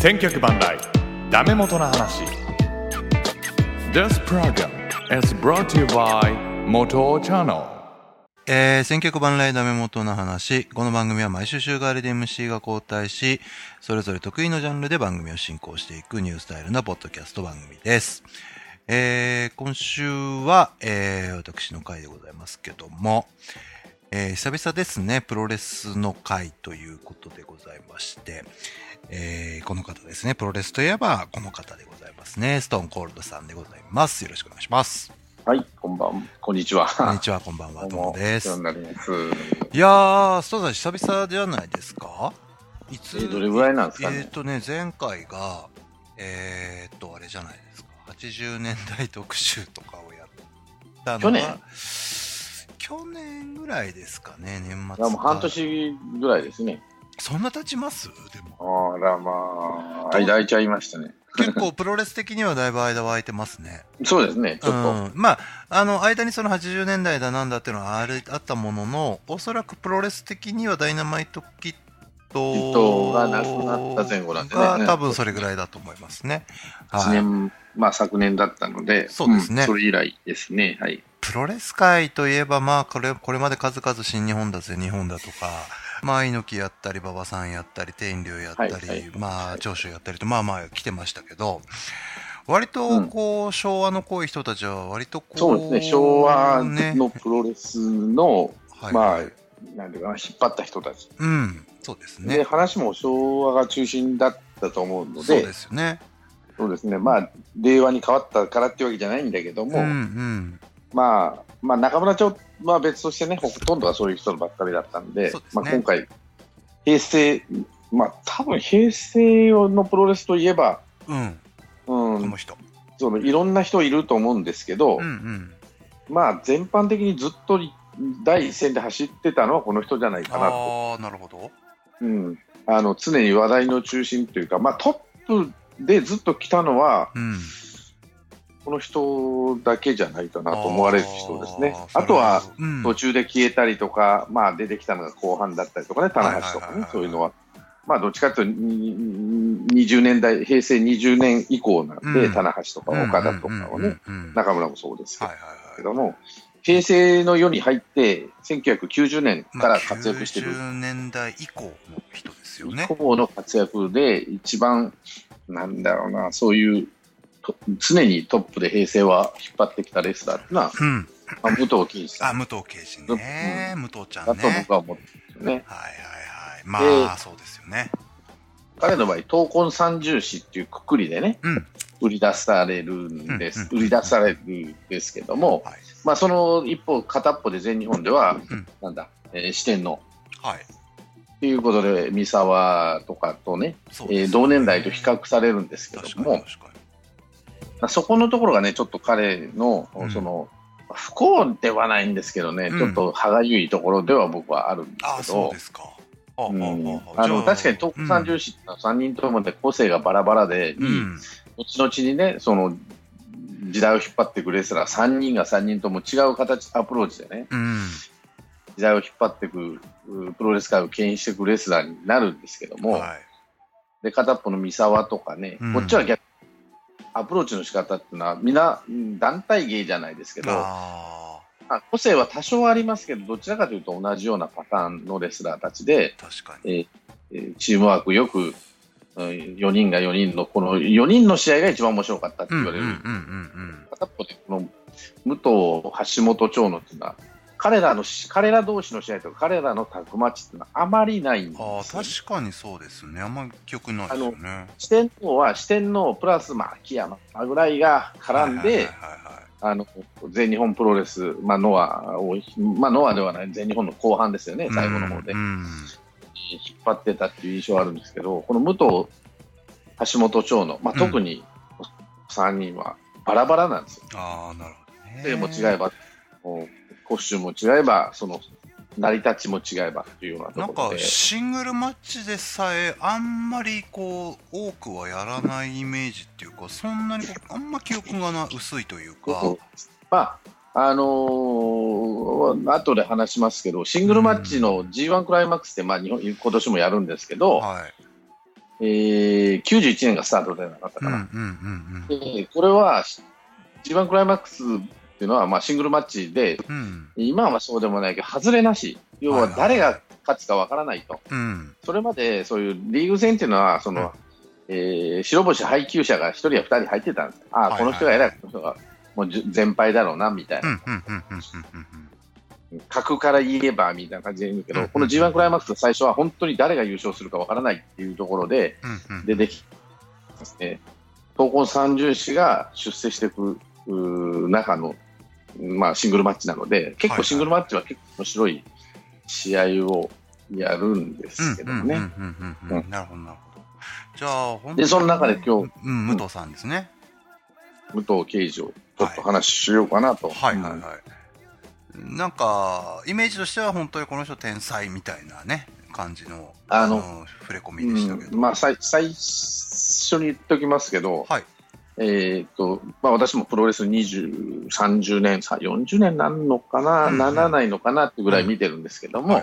千脚万来ダメ元の話 This program is brought to you by 元 Channel えー、選曲番来ダメ元の話。この番組は毎週週替わりで MC が交代し、それぞれ得意のジャンルで番組を進行していくニュースタイルなポッドキャスト番組です。えー、今週は、えー、私の回でございますけども、えー、久々ですね、プロレスの回ということでございまして、えー、この方ですね、プロレスといえばこの方でございますね、ストーンコールドさんでございます。よろしくお願いします。はい、こんばん、こんにちは。こんにちは、こんばんは、どうもです。いやー、ストーンさん久々じゃないですか？いつ、えーどれぐらいなんですかね？えっ、とね、前回が、えー、っと、あれじゃないですか。80年代特集とかをやったのが去年？去年ぐらいですかね、年末いや、もう半年ぐらいですね。そんな経ちます？でも。あら、まあ、間空いちゃいましたね。結構プロレス的にはだいぶ間は空いてますね。そうですね、ちょっと。うん、まあ、あの、間にその80年代だなんだっていうのはあるあったものの、おそらくプロレス的にはダイナマイトキットキットがなくなった前後なんでねが多分それぐらいだと思いますね。1はい。年、まあ昨年だったので、そうですねんそれ以来ですね、はい。プロレス界といえば、まあ、これ、これまで数々新日本だぜ、日本だとか、まあ、猪木やったり、馬場さんやったり、天竜やったり、はいはいまあ、長州やったりと、まあまあ来てましたけど、割と、こう、昭和の濃い人たちは、割とこう、そうですね、昭和ねのプロレスの、はいまあはい、なんていうかな、引っ張った人たち。うん、そうですで、ね。話も昭和が中心だったと思うのでそうで、すよね。そうですね、まあ、令和に変わったからっていうわけじゃないんだけども、うん、うん。まあ、まあ、中村町は別としてね、ほとんどはそういう人ばっかりだったんで、ですねまあ、今回、平成、まあ、多分平成のプロレスといえば、うん、うこんの、人。そのいろんな人いると思うんですけど、うん、うん。まあ、全般的にずっと第一線で走ってたのはこの人じゃないかなと。ああ、なるほど。うん、あの常に話題の中心というか、まあ、トップでずっと来たのは、うん。この人だけじゃないかなと思われる人ですね。あとは、、途中で消えたりとか、まあ、出てきたのが後半だったりとかね、棚橋とかねそういうのは、まあ、どっちかというと、に20年代、平成20年以降なんで、うん。棚橋とか岡田とかをね、うんうんうんうん中村もそうですけど。も、平成の世に入って、1990年から活躍してる、90年代以降の人ですよね。以降の活躍で、一番、なんだろうな、そういう、と常にトップで平成は引っ張ってきたレスラーっていうのは、うん。まあ、武藤敬司さあ、ん武藤敬司ね。武藤ちゃんだとね。僕は思ってるんですよね。はいはいはい。まあ、そうですよね。彼の場合、闘魂三重視っていうくくりでね、うん。売り出されるんです、うんうん売り出されるんですけども、はい。まあ、その一方、片っぽで全日本では、うんなんだ、えー四天王はい。ということで、三沢とかとね、ねえー同年代と比較されるんですけども、確かに。まあそこのところがね、ちょっと彼の、うんその、不幸ではないんですけどね、うんちょっと歯がゆいところでは僕はあるんであ、すけどそうで、すか。あ、の確かに東北三十重視ってのは3人ともで個性がバラバラで、うん。後々にね、その時代を引っ張っていくレスラー3人が3人とも違う形、アプローチでね、うん。時代を引っ張っていくうプロレス界を牽引していくレスラーになるんですけども、はい。で片っぽの三沢とかね、うんこっちは逆アプローチの仕方っていうのは、みんなうん団体芸じゃないですけど、あまあ個性は多少ありますけど、どちらかというと同じようなパターンのレスラーたちで、あ、確かに。えーえーチームワークよく、4人が4人の、この4人の試合が一番面白かったってうん言われる。うんうんうんうん。片っぽでこの武藤、橋本長野っていうのは、彼らのし、彼ら同士の試合とか、彼らのタッグマッチっていうのはあまりないんですよ、ああ、確かにそうですね。あんまり記憶ないですよね。四天王は四天王プラス、まあ、秋山ぐらいが絡んで、全日本プロレス、まあ、ノアを、まあ、ノアではない、全日本の後半ですよね、最後の方で。うんうん引っ張ってたっていう印象はあるんですけど、この武藤、橋本長野、まあ、うん特に3人はバラバラなんですよ。ああ、なるほどね。手も違えば、こうコスチュも違えば、その成り立ちも違えばっていうようななんかところで。シングルマッチでさえあんまりこう多くはやらないイメージっていうかそんなにこうあんま記憶がな薄いというかまあ、あのー後で話しますけど、シングルマッチの G1 クライマックスって、まあ、日本今年もやるんですけど、はいえー、91年がスタートではなかったかな。うんうんうんうん。でこれは G1 クライマックスっていうのは、まあ、シングルマッチで、うん。今はそうでもないけど、外れなし、要ははいはい誰が勝つかわからないと、うん。それまでそういうリーグ戦っていうのは、そのえー白星配給者が1人や2人入ってたんです、ああ、はいはいこの人が偉い、この人がもう全敗だろうなみたいな、格から言えばみたいな感じで言うけど、うんこの G1 クライマックスの最初は本当に誰が優勝するかわからないっていうところで。出てきますね、闘魂三重士が出世していく中の、まあ、シングルマッチなので、結構シングルマッチは結構面白い試合をやるんですけどね。なるほどなるほど。じゃあ、本当にでその中で今日、うん、武藤さんですね。武藤刑事をちょっと話しようかなと。はいはいはい。なんか、イメージとしては本当にこの人天才みたいなね、感じの、あのうん触れ込みでしたけど。うんまあ、最最初に言っておきますけど、はい。えーとまあ、私もプロレス20、30年、さ40年なんのかな、うんうんならないのかなってぐらい見てるんですけども、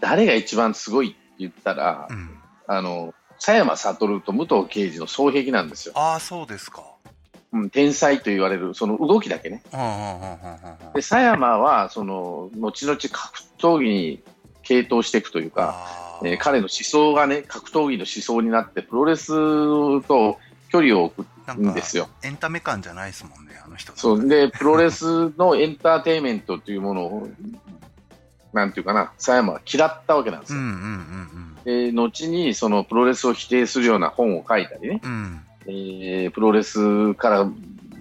誰が一番すごいって言ったら、うん。あの佐山悟と武藤敬司の双璧なんですよ、ああ、そうですか。うん、天才と言われるその動きだけね。で佐山はその後々格闘技に傾倒していくというか、えー彼の思想がね格闘技の思想になってプロレスと距離を置くなんですよ。エンタメ感じゃないですもんね、あの人。そうでプロレスのエンターテインメントというものをなんていうかな佐山は嫌ったわけなんですよ。うんうんうんで後にそのプロレスを否定するような本を書いたりね、うん。うん。えープロレスから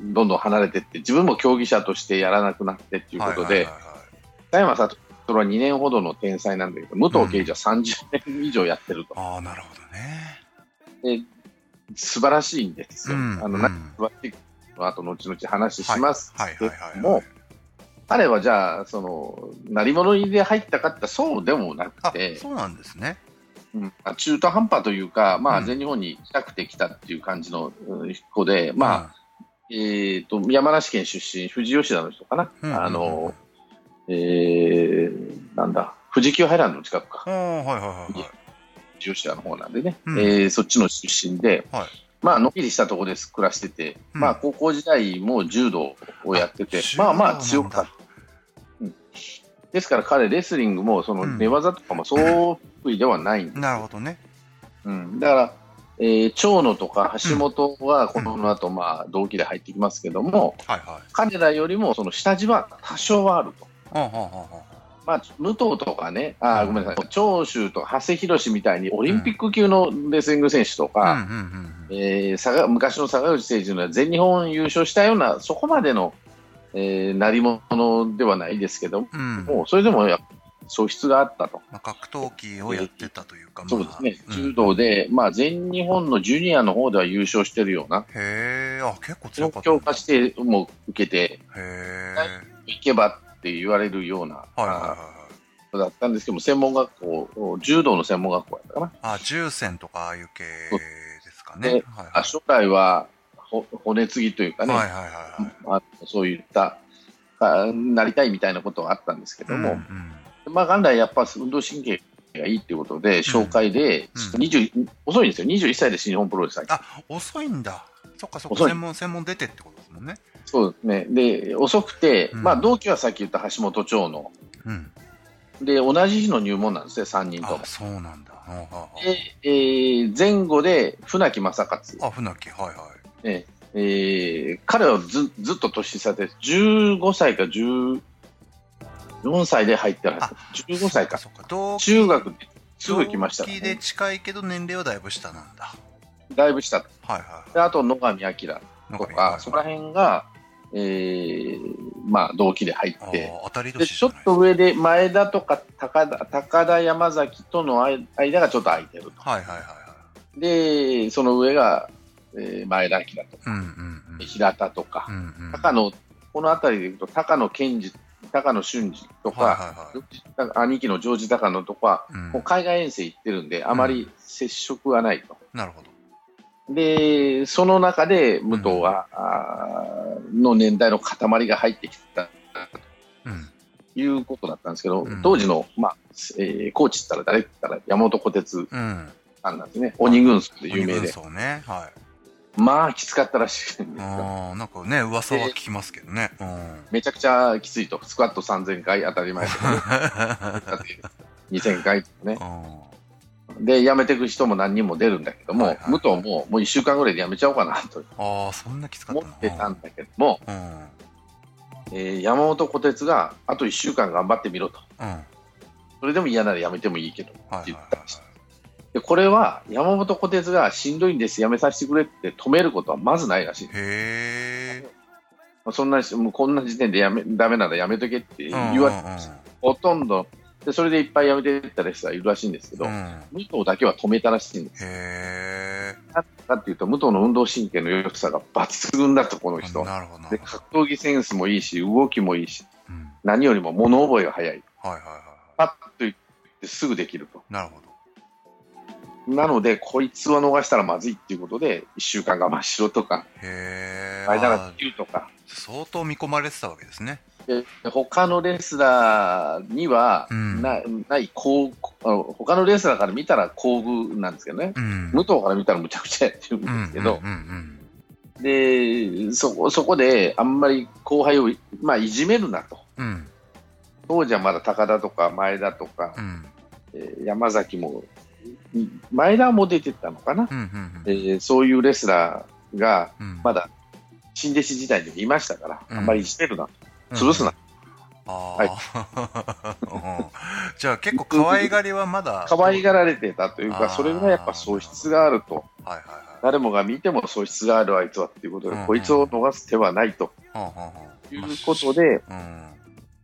どんどん離れていって自分も競技者としてやらなくなってっていうことで、はいはいはいはい佐山悟は2年ほどの天才なんだけど武藤敬司は30年以上やってると、ああ、なるほどね。で素晴らしいんですよ。うんあのうんなん素晴らしいの後々々話しますはいけ。ども、彼はじゃあその鳴り物入りで入ったかってそうでもなくあて、そうなんですね。うん中途半端というか、まあ、うん全日本に来たくて来たっていう感じのうん子で、まあえー、と山梨県出身、富士吉田の人かな、うんあのえー、なんだ、富士急ハイランドの近くか、あ、うん、はいはいはいはい。富士吉田の方なんでね、うん。えーそっちの出身で、はい。まあのんびりしたところで暮らしてて、うん。まあ、高校時代も柔道をやってて、まあまあ強かった。ですから彼、レスリングもそのうん。寝技とかもそう得意ではないんです。なるほどね。うん、だから、えー長野とか橋本はこの後、まあ同期で入ってきますけども、はいはい。彼らよりもその下地は多少はあると。うんうんうんうんまあ、武藤とかね、あごめんなさい、長州と長谷博みたいにオリンピック級のレスリング選手とうんか、昔の坂口誠二の全日本優勝したような、そこまでの、えー、成り物ではないですけどうん。うん。も、それでもや素質があったと。まあ、格闘技をやってたというか、まあそうですね、うん柔道で、まあ、全日本のジュニアの方では優勝してるような、へえ、あ、結構強かった。強化しても受けてへえ。いけばって言われるような、はいはいはいだったんですけども、専門学校、柔道の専門学校やったかな。あ、重戦とかああいう系ですかね。ではいあ初代はほ骨継ぎというかね、はいはいはいはい。あそういったあなりたいみたいなことはあったんですけども、うんうん。まあ、元来やっぱ運動神経がいいっていうことで、紹介で、うん。20遅いんですよ、21歳で新日本プロレス入ってあ、遅いんだ。そっかそっか、専門、専門出てってことですもんね。そうですね。で、遅くて、うんまあ、同期はさっき言った橋本長野。うん。で、同じ日の入門なんですね、3人ともあ、。そうなんだ。で、えー前後で船木正勝。あ、船木、はいはい。ええー彼はずずっと年下で、15歳か14歳で入ってるはず。15歳か。中学ですぐ来ましたか同期で近いけど年齢はだいぶ下なんだ。だいぶ下。はいはい。であと野上明とか、そこら辺が、えーまあ、同期で入って。でちょっと上で前田とか高田高田山崎との間がちょっと空いてると。はいはいはいはい。で、その上が、えー前田明とか、うんうんうん。平田とかう、んうん。高野、この辺りでいうと、高野健二、高野俊二とか、はいはいはい。兄貴のジョージ高野とか、うんもう海外遠征行ってるんで、あまり接触はないと。なるほど。で、その中で武藤は、あーの年代の塊が入ってきたうん。ということだったんですけど、うん当時の、まあえーコーチったら誰？って言ったら山本小鉄、うん。さんなんですね。鬼軍曹で有名で。そうね。はい。まあ、きつかったらしいんですよ。なんかね、噂は聞きますけどね。うん。めちゃくちゃきついと。スクワット3000回当たり前ですけど、2000回とかね。で、辞めていく人も何人も出るんだけども、はいはい武藤ももう1週間ぐらいで辞めちゃおうかなとああ、そんなきつかったな。思ってたんだけども、うん。うん。えー山本小鉄があと1週間頑張ってみろと。うん。はいそれでも嫌なら辞めてもいいけどはいって言ったらしい。で、これは山本小鉄がしんどいんです、辞めさせてくれって止めることはまずないらしい。へえ。そんなし、もうこんな時点でやめ、ダメならやめとけって言われてうんうんほとんど、で、それでいっぱいやめていったレスラーいるらしいんですけど、うん。うん武藤だけは止めたらしいんです。へなぜかっていうと、武藤の運動神経の良さが抜群だと、このえ。人。なるほどなで。格闘技センスもいいし、動きもいいし、うん。何よりも物覚えが早い。はいはいはパッと言ってすぐできると。い。なるほど。なので、こいつは逃したらまずいっていうことで、一週間我慢しろとか、へえ。間があできるとか、相当見込まれてたわけですね。で他のレスラーにはうんな,、ないこう他のレスラーから見たら厚遇なんですけどね、うん。武藤から見たらむちゃくちゃやってるんうんですけど、でそこそこであんまり後輩を、まあ、いじめるなと、うん。うん。当時はまだ高田とか前田とか、うん。えー山崎も、い前田も出てたのかな、えーそういうレスラーがうん。まだ新弟子時代にいましたから、うんあんまりいじめるな、潰すな、ああ、はい うんじゃあ結構可愛がりはまだ。可愛がられてたというか、それぐらいやっぱ素質があると。はいはい誰もが見ても素質があるあいつはっていうことで、うんこいつを逃す手はないとはい。はんはんはんいうことで、うん。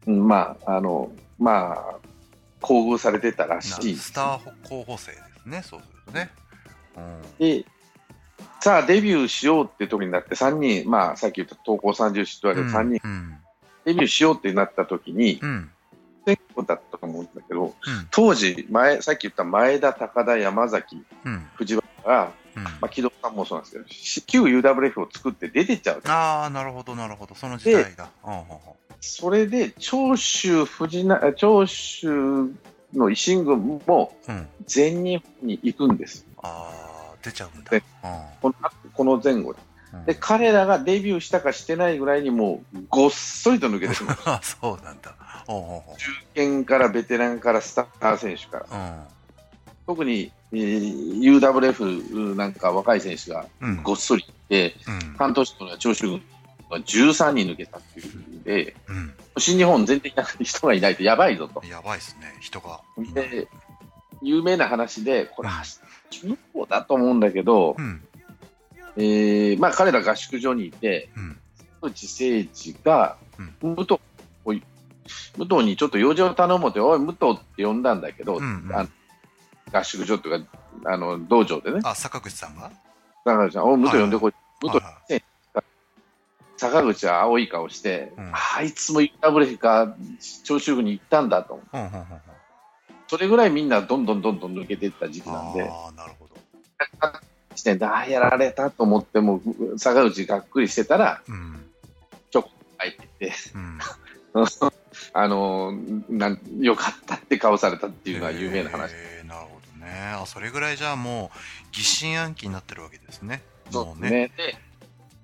うんまあ、あの、まあ、厚遇されてたらしいスター候補生ですね、そうするとね。うん。で、さあデビューしようって時になって3人、まあさっき言った東高三十士と言われる3人、うん。デビューしようってなった時に、うん。選挙だったと思うんだけど、うん。当時、前、さっき言った前田、高田、山崎、うん。藤原が、うん。まあ、木戸さんもそうなんですけど、し旧 UWF を作って出てっちゃう。ああ、なるほど、なるほど。その時代だ。それで、長州藤な、長州の維新軍もうん。全日本に行くんです。ああ、出ちゃうんだ。このこの前後で。ん。で、彼らがデビューしたかしてないぐらいにもうごっそりと抜けてしまう。あそうなんだ。中堅からベテランからスター選手から。うん。特に、えー UWF なんか若い選手がうん。ごっそりいて、うん。半年後には長州軍が13人抜けたっていうんで、うん。新日本全然人がいないとやばいぞと。やばいっすね、人が。で、有名な話で、これ、中高だと思うんだけど、うん。えーまあ彼ら合宿所にいて、うん。内誠司が、武藤、おい武藤にちょっと用事を頼もうって、おい、武藤って呼んだんだけど、うんうん。あの合宿所っていうか、あの道場でね、あ、坂口さんが？だからさん、おい、武藤呼んでこい、武藤、はいはい。坂口は青い顔して、うん。あいつも UWF か、長州軍に行ったんだと思う。うんうんうんうん。それぐらいみんなどんどんどんどん抜けていった時期なんで、なるほど。時点で、ああ、やられたと思っても、坂口がっくりしてたら、うん。入ってきて、うん。あのーなん、よかったって顔されたっていうのは有名な話。えーなるほどね。あ、それぐらいじゃあもう疑心暗鬼になってるわけですね。もうね。そうね。で、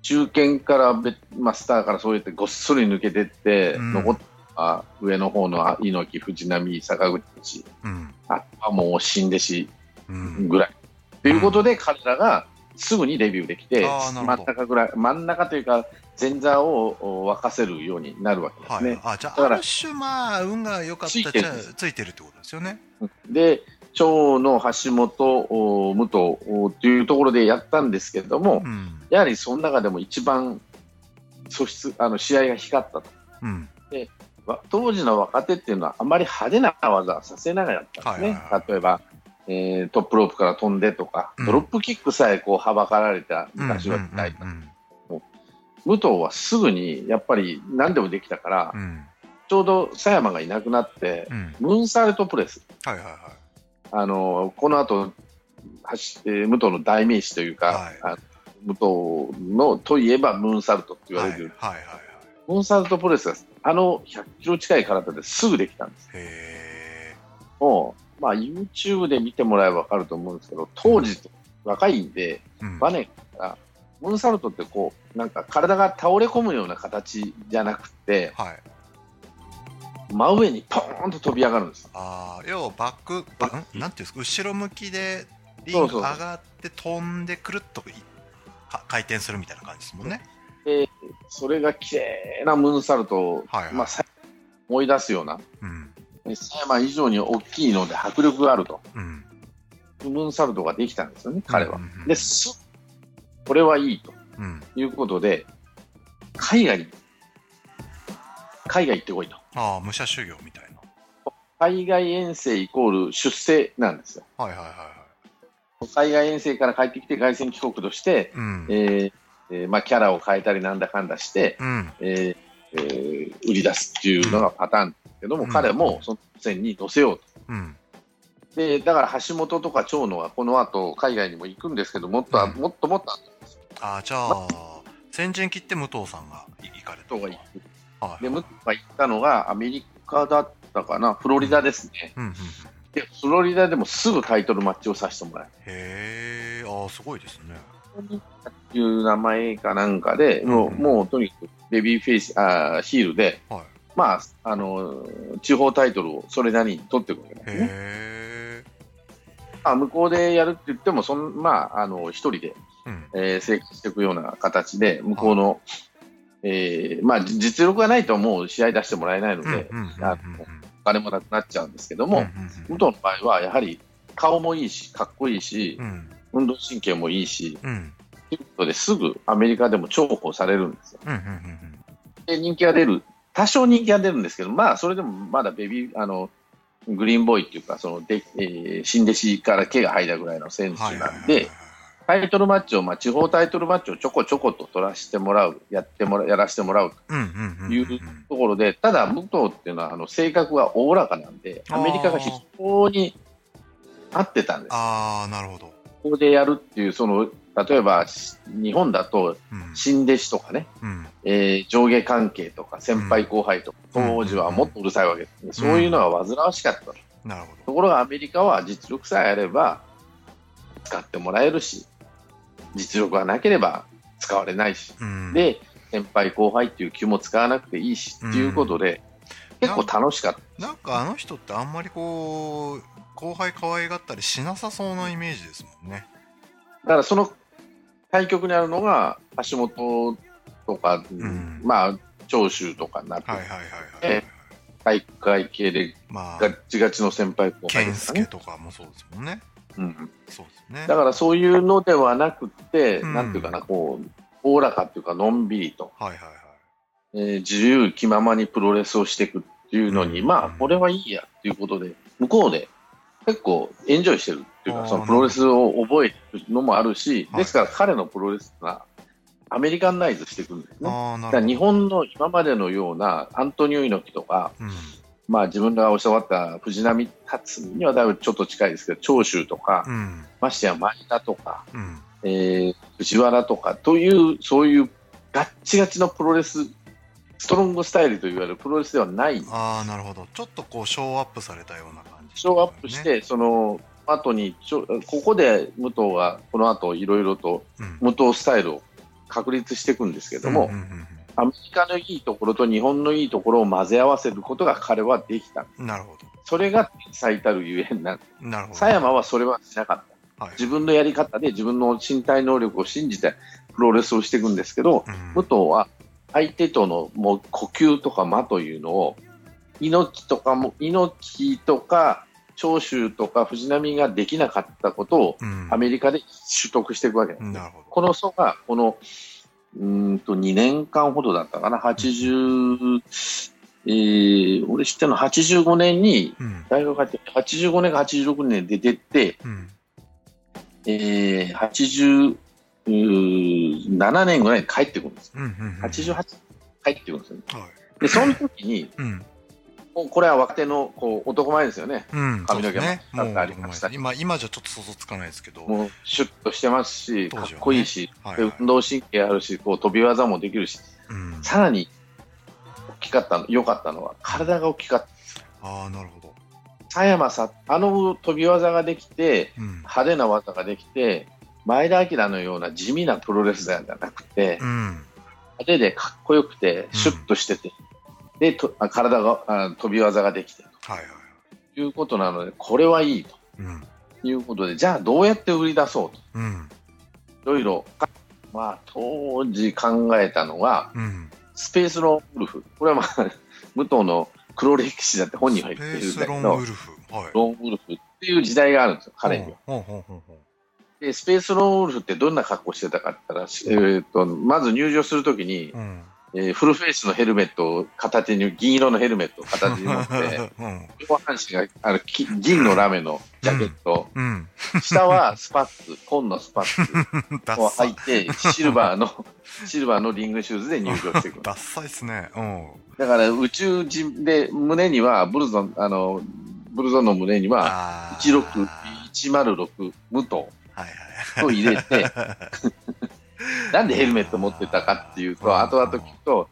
中堅からベ、まあ、スターからそうやってごっそり抜けてって、うん残った上の方の猪木、藤波、坂口、うん。あとはもう新弟子うん。ぐらい。ということで、彼らがすぐにデビューできて、真ん中ぐらい、真ん中というか、前座をお沸かせるようになるわけですね。はい。あ、じゃあ、だからある種、まあ、運が良かったついてるついてるってことですよね。で、長の橋本、お武藤おというところでやったんですけれども、うん。やはりその中でも一番素質、あの試合が光ったと。うん。わ当時の若手っていうのはあまり派手な技はさせなかったんですね。はいはいは例えば、えートップロープから飛んでとか、うんドロップキックさえこうはばかられた昔は時代、うんうん武藤はすぐにやっぱり何でもできたから、うん。うん。ちょうど佐山がいなくなって、うん。ムーンサルトプレス、はいはいはい。あのこの後走えー武藤の代名詞というか、はいあ武藤のといえばムーンサルトって言われる、はいはいはいはい。ムーンサルトプレスがあの100キロ近い体ですぐできたんです。へもう、まあ、YouTube で見てもらえばわかると思うんですけど、当時と若いんで、うん。バネが、ムーンサルトってこう、なんか体が倒れ込むような形じゃなくて、はい。真上にポーンと飛び上がるんです。ああ、要はバック、バん？なんていうんですか、後ろ向きでリング上がって飛んでくるっと回転するみたいな感じですもんね。で、それが綺麗なムーンサルトを、はいはいまあ、さ思い出すような、うん。狭山以上に大きいので迫力があると。うん。ムーンサルトができたんですよね、彼はうん。うんうんで、すこれはいいとうん。いうことで、海外に、海外行ってこいと。ああ、武者修行みたいな。海外遠征イコール出世なんですよ。はいはいはいはい。海外遠征から帰ってきて凱旋帰国として、うん。えーえーまあ、キャラを変えたりなんだかんだして、うん。えーえー売り出すっていうのがパターンけども、うん彼もその線に乗せようと。うん。で、だから橋本とか長野はこの後海外にも行くんですけど、もっと、うんもっともっと後ああ、じゃあ、先陣切って武藤さんが行かれた。で、ムッが行ったのがアメリカだったかな、フロリダですね。うんうんうん。で、フロリダでもすぐタイトルマッチをさせてもらえへえ、ああ、すごいですね。る。いう名前かなんかで、もう、うんもうとにかくベビーフェイス、あーヒールで、はい。まあ、あの、地方タイトルをそれなりに取っていくわけですね。まあ、向こうでやるって言っても、そんまあ、あの、一人で、うん。えー生活していくような形で、向こうの、えーまあ、じ実力がないともう試合出してもらえないので、お金もなくなっちゃうんですけども、うんうん武藤の場合はやはり顔もいいし、かっこいいしう、ん運動神経もいいし、うんということですぐアメリカでも重宝されるんですよ。うんうんうんで、人気が出る、多少人気が出るんですけど、まあ、それでもまだベビー、あの、グリーンボーイっていうか、そので、えー新弟子から毛が生えたぐらいの選手なんで、タイトルマッチを、まあ、地方タイトルマッチをちょこちょこと取らせてもらう、やってもらやらせてもらううんうんうんうんいうところで、ただ、武藤っていうのは、あの、性格がおおらかなんで、アメリカが非常に合ってたんです。ああ、なるほど。ここでやるっていう、その、例えば、し日本だと、うん新弟子とかね、うんえー上下関係とか、先輩後輩とか、うん当時はもっとうるさいわけですね。そういうのが煩わしかった。なるほところがアメリカは実力さえあれば使ってもらえるし、実力がなければ使われないし、ど。うん、で、先輩後輩っていう気も使わなくていいし、うんっていうことで、結構楽しかった。なんかあの人ってあんまりこう、後輩可愛がったりしなさそうなイメージですもんね。だからその対局にあるのが、橋本とか、んまあ、長州とかになって、はいはいはいはい。え体育会系でまあ、ガッチガチの先輩後輩健ですかね。介とかもそうですもんね。うんそうですね。だからそういうのではなくて、うんなんていうかな、こう、おおらかっていうか、のんびりと、はいはいはい。えー自由気ままにプロレスをしていくっていうのに、うんまあ、これはいいやっていうことで、向こうで結構エンジョイしてるっていうか、そのプロレスを覚えるのもあるし、はいですから彼のプロレスがアメリカンナイズしていくんですね。だ。日本の今までのようなアントニオ猪木とか、うん。まあ自分が教わった藤波達にはだいぶちょっと近いですけど、長州とか、うん。ましてや前田とか、うん。えー藤原とかという、そういうガッチガチのプロレス、ストロングスタイルといわれるプロレスではない、ああ、なるほど。ちょっとこう、ショーアップされたような感じ、ショーアップし。て、その後にちょ、ここで武藤がこの後いろいろとうん。武藤スタイルを確立していくんですけども、うんうんうんアメリカのいいところと日本のいいところを混ぜ合わせることが彼はできた。うんなるほそれが最たるゆえんな。なるほど。佐山はそれはしなかった。はい。自分のやり方で自分の身体能力を信じてプロレスをしていくんですけど、うん武藤は相手とのもう呼吸とか間というのを猪木とかも猪木とか長州とか藤波ができなかったことをうんアメリカで取得していくわけです、なるほど。この層がこのうーんと2年間ほどだったかな80、えー、俺知ってるの85年にうん。大学入って85年か86年で出てって、うん。えー、87年ぐらいに帰ってくるんですよ。うん。うん。88帰ってくるんですよね。はい。で、その時に、うん。もうこれは若手のこう男前ですよね。うん。髪の毛もそうですね。もうなんかありました今、今じゃちょっと想像つかないですけど。もうシュッとしてますし、かっこいいし、はいで運動神経あるし、こう飛び技もできるし、うん。さらに大きかったの、良かったのは、体が大きかった。ああ、なるほど。佐山さ、あの飛び技ができて、うん。派手な技ができて、前田明のような地味なプロレスラーじゃなくて、うん。派手でかっこよくて、シュッとしてて、でとあ体があ飛び技ができてはいはい。ということなので、これはいいとうん。いうことで、じゃあどうやって売り出そうと、うん。いろいろ、まあ、当時考えたのは、うん。スペースロンウルフ、これはまあ、武藤の黒歴史だって本人は言ってるースロンんだけど、ウルフ。はい。ロンウルフっていう時代があるんですよ、彼には。ほうほうほうほで、スペースロンウルフってどんな格好してたかって言ったら、えーと、まず入場するときにう。、うん。えーフルフェイスのヘルメットを片手に、銀色のヘルメットを片手に持って、うん。上半身があのき銀のラメのジャケット、うん。下はスパッツ、紺のスパッツ ダを。履いて、シルバーの、シルバーのリングシューズで入場してくる。ダッサいっすね。うん。だから宇宙人で、胸には、ブルゾン、あの、ブルゾンの胸には、あー16、106、武藤はいはい。なんでヘルメット持ってたかっていうと、後々聞くと、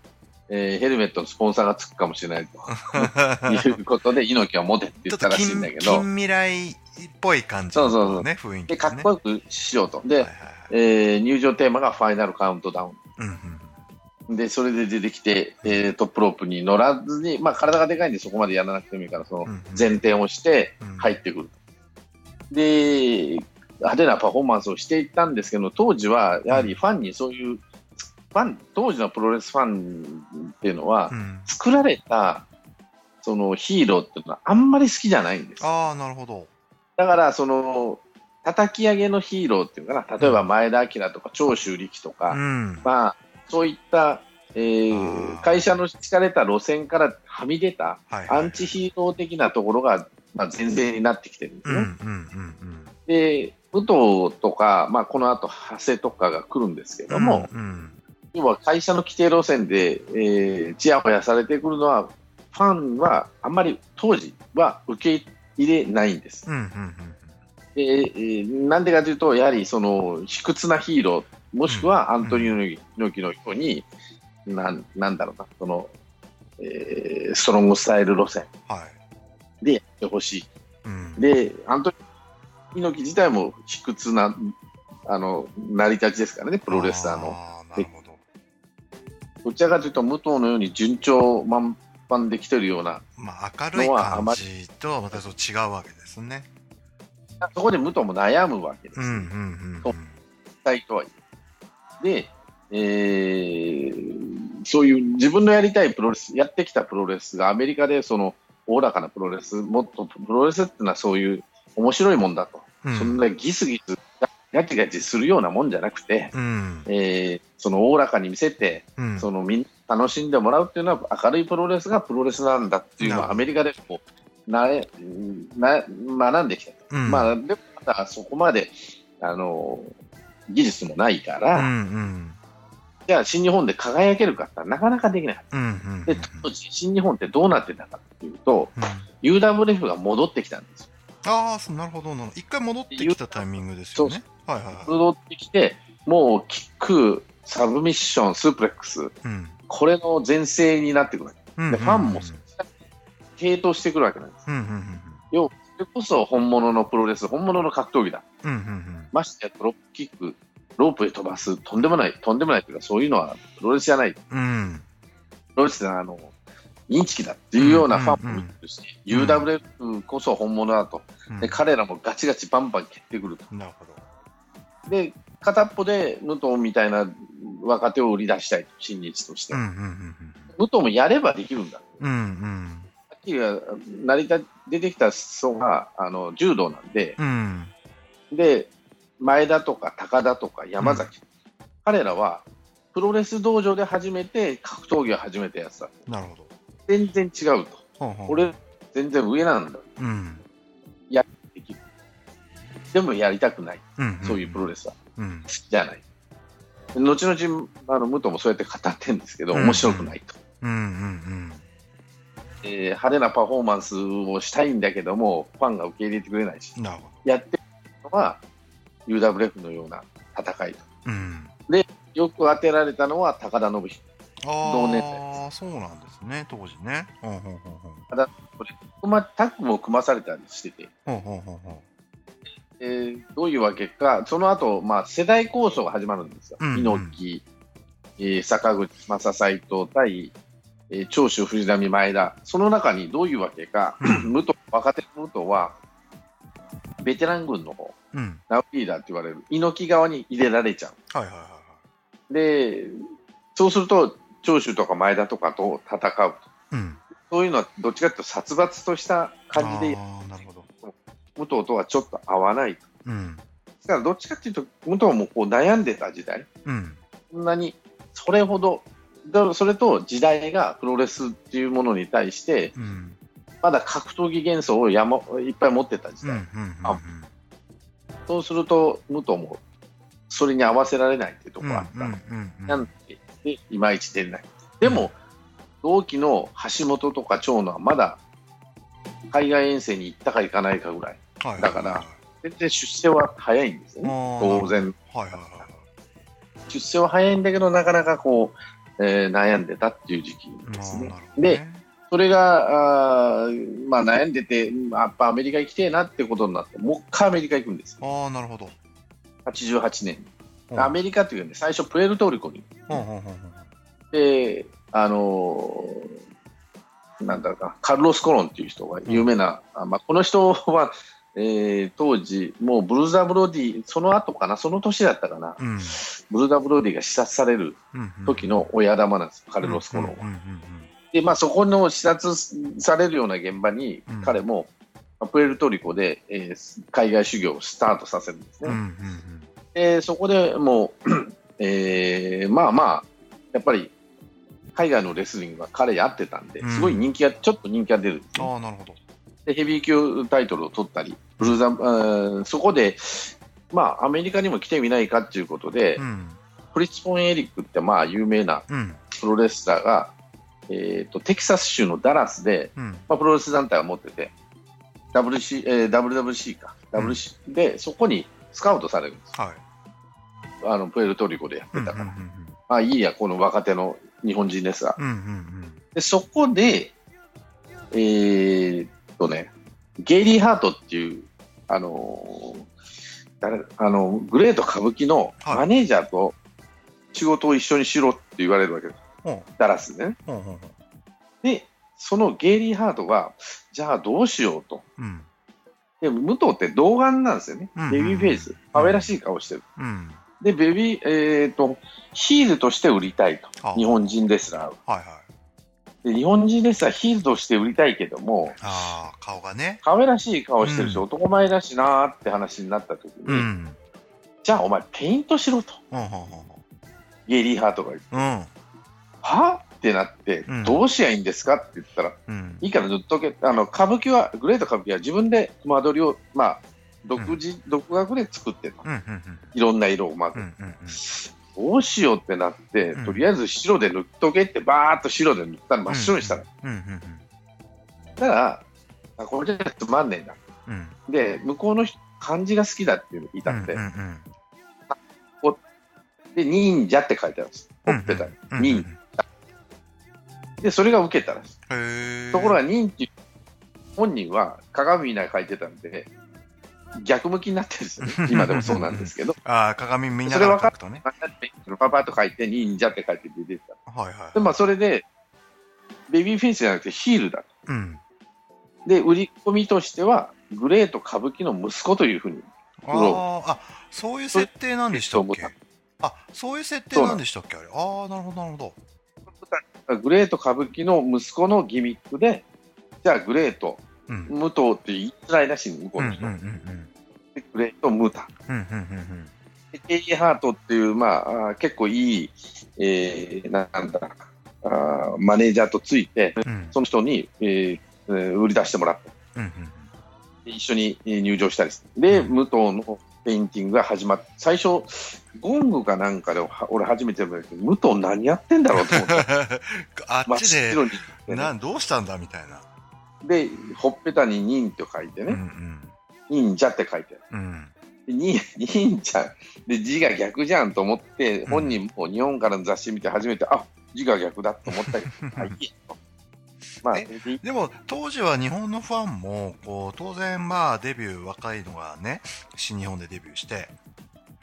えーヘルメットのスポンサーがつくかもしれないと いうことで、猪木は持てってちょったらしい近んだけど、近未来っぽい感じそうそうそうのね、雰囲気で、ね。かっこよくしようと。ではいはい、はいえー入場テーマがファイナルカウントダウン。うんうんで、それで出てきて、えートップロープに乗らずに、まあ体がでかいんでそこまでやらなくてもいいから、そのうんうん前転をしてうん入ってくる。で、派手なパフォーマンスをしていったんですけど、当時はやはりファンにそういう、ファン、当時のプロレスファンっていうのはう、ん。作られたそのヒーローっていうのはあんまり好きじゃないんです。ああ、なるほど。だから、その、叩き上げのヒーローっていうかな、例えば前田明とか長州力とか、うん。まあ、そういった、えあーー会社の敷かれた路線からはみ出たアンチヒーロー的なところが、まあ、前提になってきてるんですね。うんうんうんうん。で、武藤とか、まあ、この後、長谷とかが来るんですけども、うんうん要は会社の規定路線で、えー、ちやほやされてくるのは、ファンはあんまり当時は受け入れないんです。うんうんうんでえーなんでかというと、やはりその卑屈なヒーロー、もしくはアントニオ猪木のように、なんなんだろうな、その、えーストロングスタイル路線はい。でやってほしい。うん。で、アントニオ猪木自体も卑屈な、あの、成り立ちですからね、プロレスラーの。なるほど。どちらかというと、武藤のように順調満帆できてるような、まあ、明るい感じとはまたそう違うわけですね。そこで武藤も悩むわけです。うんうんうんそう体とはいえ。で、えーそういう自分のやりたいプロレス、やってきたプロレスがアメリカでそのおおらかなプロレス、もっとプロレスっていうのはそういう面白いもんだと。うん。そんなギスギス、ガチガチするようなもんじゃなくて、うん。えーそのおおらかに見せて、うん。そのみんな楽しんでもらうっていうのは明るいプロレスがプロレスなんだっていうのはアメリカでこうなれな学んできた。うん。まあ、でもまだそこまで、あの、技術もないから、うんうん。じゃあ新日本で輝けるかってなかなかできなかっうんうんうん。た。で、当時新日本ってどうなってたかっていうと、うん UWF が戻ってきたんですよ。ああ、なるほどなるほど。一回戻ってきたタイミングですよね。はいはいはい。戻ってきて、もうキック、サブミッション、スープレックス、うん。これの全盛になってくるで、ファンも傾倒してくるわけなんです。うんうんうん要は、それこそ本物のプロレス、本物の格闘技だ。うんうんうんましてやドロップキック、ロープへ飛ばす、とんでもない、とんでもないというか、そういうのはプロレスじゃない。プうんロレスはあの、インチキだっていうようなファンもいるし、ん UWF こそ本物だと。うんで、彼らもガチガチバンバン蹴ってくると。なるほど。で、片っぽで武藤みたいな若手を売り出したいと、新日として。うんうんうん武藤もやればできるんだ。うんうんさっきが成り立出てきた層があの柔道なんで、うんで、前田とか高田とか山崎、彼らはプロレス道場で初めて格闘技を始めたやつだ。なるほど。全然違うと。ほうほう俺、全然上なんだ。うんできる。でもやりたくない。うんそういうプロレスは。うん好きじゃない。後々、あの、武藤もそうやって語ってるんですけど、うん面白くないと。うんうんえー派手なパフォーマンスをしたいんだけども、ファンが受け入れてくれないしう、ん。なるほやってるのは UWF のような戦いと。ど。うん。よく当てられたのは高田信彦。同年代そうなんですね、当時ね。ほんほんほんほん。まあ、タッグも組まされたりしてて、ほんほんほんほん。えーどういうわけか、その後、まあ世代構想が始まるんですよ。うんうん猪木、えー坂口正斎藤対、えー長州藤波前田。その中にどういうわけか、武藤、若手の武藤は、ベテラン軍の方、うん。ナウリーダーって言われる猪木側に入れられちゃう。はいはいはいはで、そうすると、長州とか前田とかと戦うと。い。うん。そういうのはどっちかというと殺伐とした感じで、ああ、なるほど。武藤とはちょっと合わない。うん。ですからどっちかというと、武藤もこう悩んでた時代。うん。そんなに、それほど、だそれと時代がプロレスっていうものに対して、うん。まだ格闘技幻想を山いっぱい持ってた時代。そうすると、武藤もそれに合わせられないっていうところがあった。うん。うん。うん。なんで、でいまいち出ない。でも、同期の橋本とか長野はまだ海外遠征に行ったか行かないかぐらい。はいだから全然出世は早いんですよね。当然。はいはいはいはい。出世は早いんだけど、なかなかこう、えー悩んでたっていう時期ですねで、ね。それが、あーまあ悩んでて、まあやっぱアメリカ行きてえなってことになって、もう一回アメリカ行くんですよ。ああ、なるほど。88年アメリカっていうかね、最初プエルトリコに。で、あのーなんだろうか、カルロス・コロンっていう人が有名な、あまあ、この人は、えー当時、もうブルーザ・ブロディ、その後かな、その年だったかな、うん。ブルーザ・ブロディが視察されるうん。時の親玉なんです、カルロス・コロンは。うんうんうんで、まあ、そこの視察されるような現場にうん、彼も、まあプエルトリコで、えー海外修行をスタートさせるんですね。うん。うんうんでそこでもう、えーまあまあ、やっぱり海外のレスリングは彼に合ってたんで、うんすごい人気が、ちょっと人気が出るね、ああ、なるほど。でヘビー級タイトルを取ったり、ブルーザあーそこで、まあ、アメリカにも来てみないかっていうことで、うん。フリッツ・ポン・エリックって、まあ、有名なうん。プロレスラーが、えー、とテキサス州のダラスで、うん。まあ、プロレス団体を持ってて、WC えー WWC か、うん WC で、そこにスカウトされるんです。はい。あのプエルトリコでやってたから。うんうんうんあいいや、この若手の日本人ですが。うん。うんうんで、そこで、えーっとね、ゲイリー・ハートっていう、あのー誰あの、グレート歌舞伎のはいマネージャーと仕事を一緒にしろって言われるわけです。うん。ほダラスでね。で、そのゲイリー・ハートが、じゃあどうしようと。う。うん。で、武藤って童顔なんですよねうん。ベビーフェイス。可愛らしい顔してる。うん。で、ベビー、えーっと、ヒールとして売りたいと。あ日本人レスラーを。はいはい。で日本人レスラーヒールとして売りたいけども、ああ、顔がね。可愛らしい顔してるし、うん男前だしなーって話になった時に、うん。じゃあお前ペイントしろと、ゲイリー・ハートが言って。は？ってなって、うんどうしやいいんですかって言ったら、うん。いいから塗っとけ、あの歌舞伎は、グレート歌舞伎は自分で間取りを、まあ、独自、独学で作ってるのうん。うん。いろんな色をまず、うん。うん。どうしようってなって、うんとりあえず白で塗っとけって、バーっと白で塗ったら真っ白にしたら。だから、あこれじゃつまんねえな。うん。で、向こうの人漢字が好きだっていうの言いたくて。で、忍者って書いてあるんです。ほっぺたに。忍で、それが受けたらしい。ところが、忍っていう、本人は鏡見ながら書いてたんで、逆向きになってるんですよね。今でもそうなんですけど、ああ、鏡見ながら書くとね。パパッと書いて、忍者って書いて出てた。はいはい。で、まあ、それで、ベビーフェイスじゃなくてヒールだと。うん。で、売り込みとしては、グレート歌舞伎の息子というふうに、あーあ、そういう設定なんでしたっけ？あ、そういう設定なんでしたっけあれ？ああ、なるほど、なるほど。グレート歌舞伎の息子のギミックで、じゃあグレート、うん。武藤って言いづらいらしいの、向こう、うんの人。うん、うん。でグレート、ムタ。うん、うん、うん。でゲイリー・ハートっていう、まあ、結構いい、えー、なんだあー、マネージャーとついて、うん。その人に、えーえー売り出してもらって、うん、うん。で一緒にえー入場したりして、で、うん武藤のペインティングが始まって、最初、ゴングかなんかでは俺初めて見たけど、武藤何やってんだろうと思って、あ真っっちで、白に、なん、どうしたんだみたいな。で、ほっぺたに忍と書いてうん、うね、ん。忍者って書いてある。うん。で忍忍者で字が逆じゃんと思って、本人も日本からの雑誌見て初めて、あ字が逆だと思ったけど、はい。まあ、でも、当時は日本のファンも、こう、当然、まあ、デビュー、若いのがね、新日本でデビューして、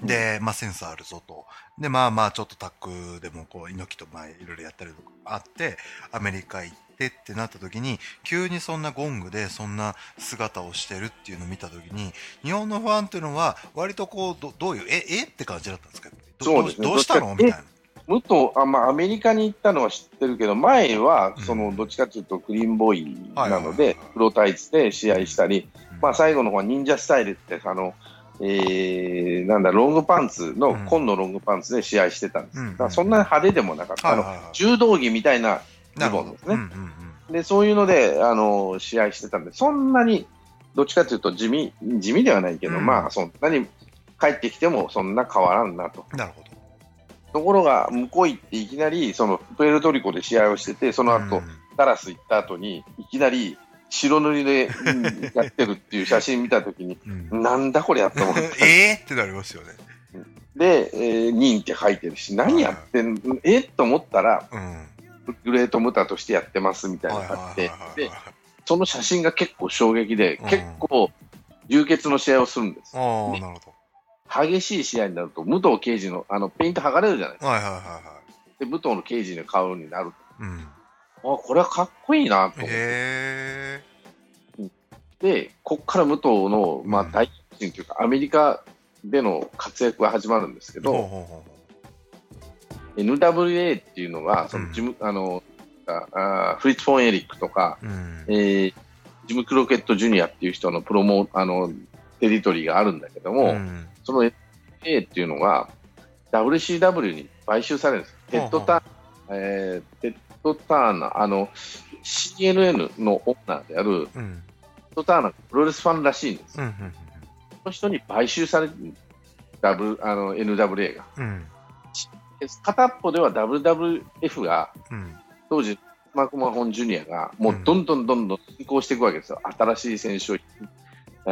で、まあ、センスあるぞと。で、まあまあ、ちょっとタッグでも、こう、猪木と、まあ、いろいろやったりとかあって、アメリカ行ってってなった時に、急にそんなゴングで、そんな姿をしてるっていうのを見た時に、日本のファンっていうのは、割とこう、どどういう、え、えって感じだったんですか？どそうですね。どうどうしたのみたいな。武藤あ、まあ、アメリカに行ったのは知ってるけど、前はうん、その、どっちかというと、クリーンボーイなのではい、黒タイツで試合したり、うん。まあ、最後の方は忍者スタイルって、あの、えー、なんだ、ロングパンツの、うん紺のロングパンツで試合してたんです。うんだからそんな派手でもなかった。あの、柔道着みたいなズボンですね。うんうんうんで、そういうので、あの、試合してたんで、そんなに、どっちかというと地味、地味ではないけど、うんまあ、そんなに帰ってきてもそんな変わらんなと。なるほど。ところが、向こう行っていきなり、その、プエルトリコで試合をしてて、その後、うんダラス行った後に、いきなり白塗りでうんやってるっていう写真見たときに、うんなんだこれやと思って。えー？ってなりますよね。で、えー、忍って書いてるし、何やってんの？え？と思ったら、うん。グレートムタとしてやってますみたいなのがあってはいはいはい、ではい、その写真が結構衝撃で、うん結構、充血の試合をするんです。ああ、でなるほ激しい試合になると、武藤刑事の、あの、ペイント剥がれるじゃないですど。か。はいはいはいはで、武藤の刑事の顔になるい。うん。これはかっこいいなと思って。へで、こっから武藤の、まあ、うん大臣というか、アメリカでの活躍が始まるんですけど、NWA っていうのが、そうんのジム、あの、あフリッツ・フォン・エリックとか、う。うん。えージム・クロケット・ジュニアっていう人のプロモ、あの、テリトリーがあるんだけども、うんその NWA っていうのが、WCW に買収されるんです。テッドターン、えーテッドターナー、あの、CNN のオーナーである、テッうん。ドターナー、プロレスファンらしいんです。うん。うん。その人に買収される、W、あの、NWA が。うん。で片っぽでは WWF が、うん。当時、マクマホンジュニアが、もうどんどんどんどん進行していくわけですよ。新しい選手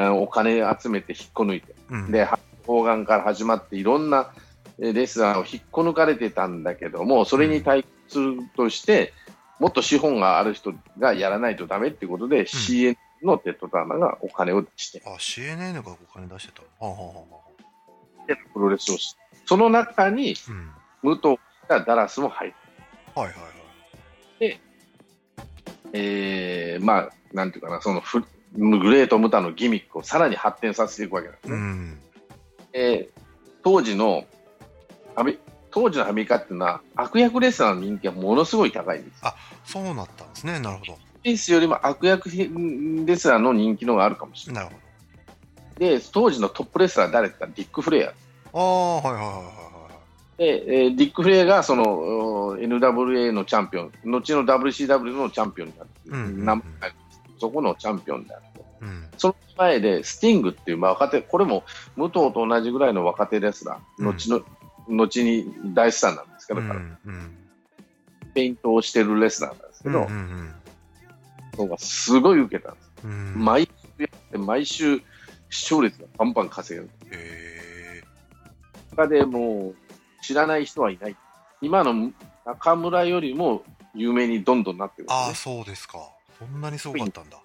を、お金集めて引っこ抜いて。うん。で、砲丸から始まっていろんなえーレスラーを引っこ抜かれてたんだけども、それに対するとして、もっと資本がある人がやらないとダメっていうことで、CN のテッドターナーがお金を出して、あ、CNN がお金出してたのはあはあはあはあプロレスをして、その中にうん。武藤がダラスも入る。はいはいはい。えー、まあ、なんていうかな、そのフグレート・ムタのギミックをさらに発展させていくわけなんですね。うん。えー当時のアメ当時のアメリカっていうのは悪役レスラーの人気がものすごい高いんです。そうなったんですね。なるほど。レースよりも悪役レスラーの人気の方があるかもしれない。なるほで、当時のトップレスラー誰って言ったらディック・フレア。ど。ああ、はいはいはいはいはい。で、えーディック・フレアがそのお NWA のチャンピオン、後の WCW のチャンピオンになって、うんうんうんそこのチャンピオンであって。うん。その前で、スティングっていう、まあ、若手、これも武藤と同じぐらいの若手レスラー、うん後の、後に大スターなんですけど、うん。うん。ペイントをしてるレスラーなんですけど、うんうんそこがすごい受けたんです。うん。毎週やって、毎週視聴率がパンパン稼げる。へ他でもう知らない人はいない。今の中村よりも有名にどんどんなってるんーああ、そうですか。そんなにすごかったんだ。ね。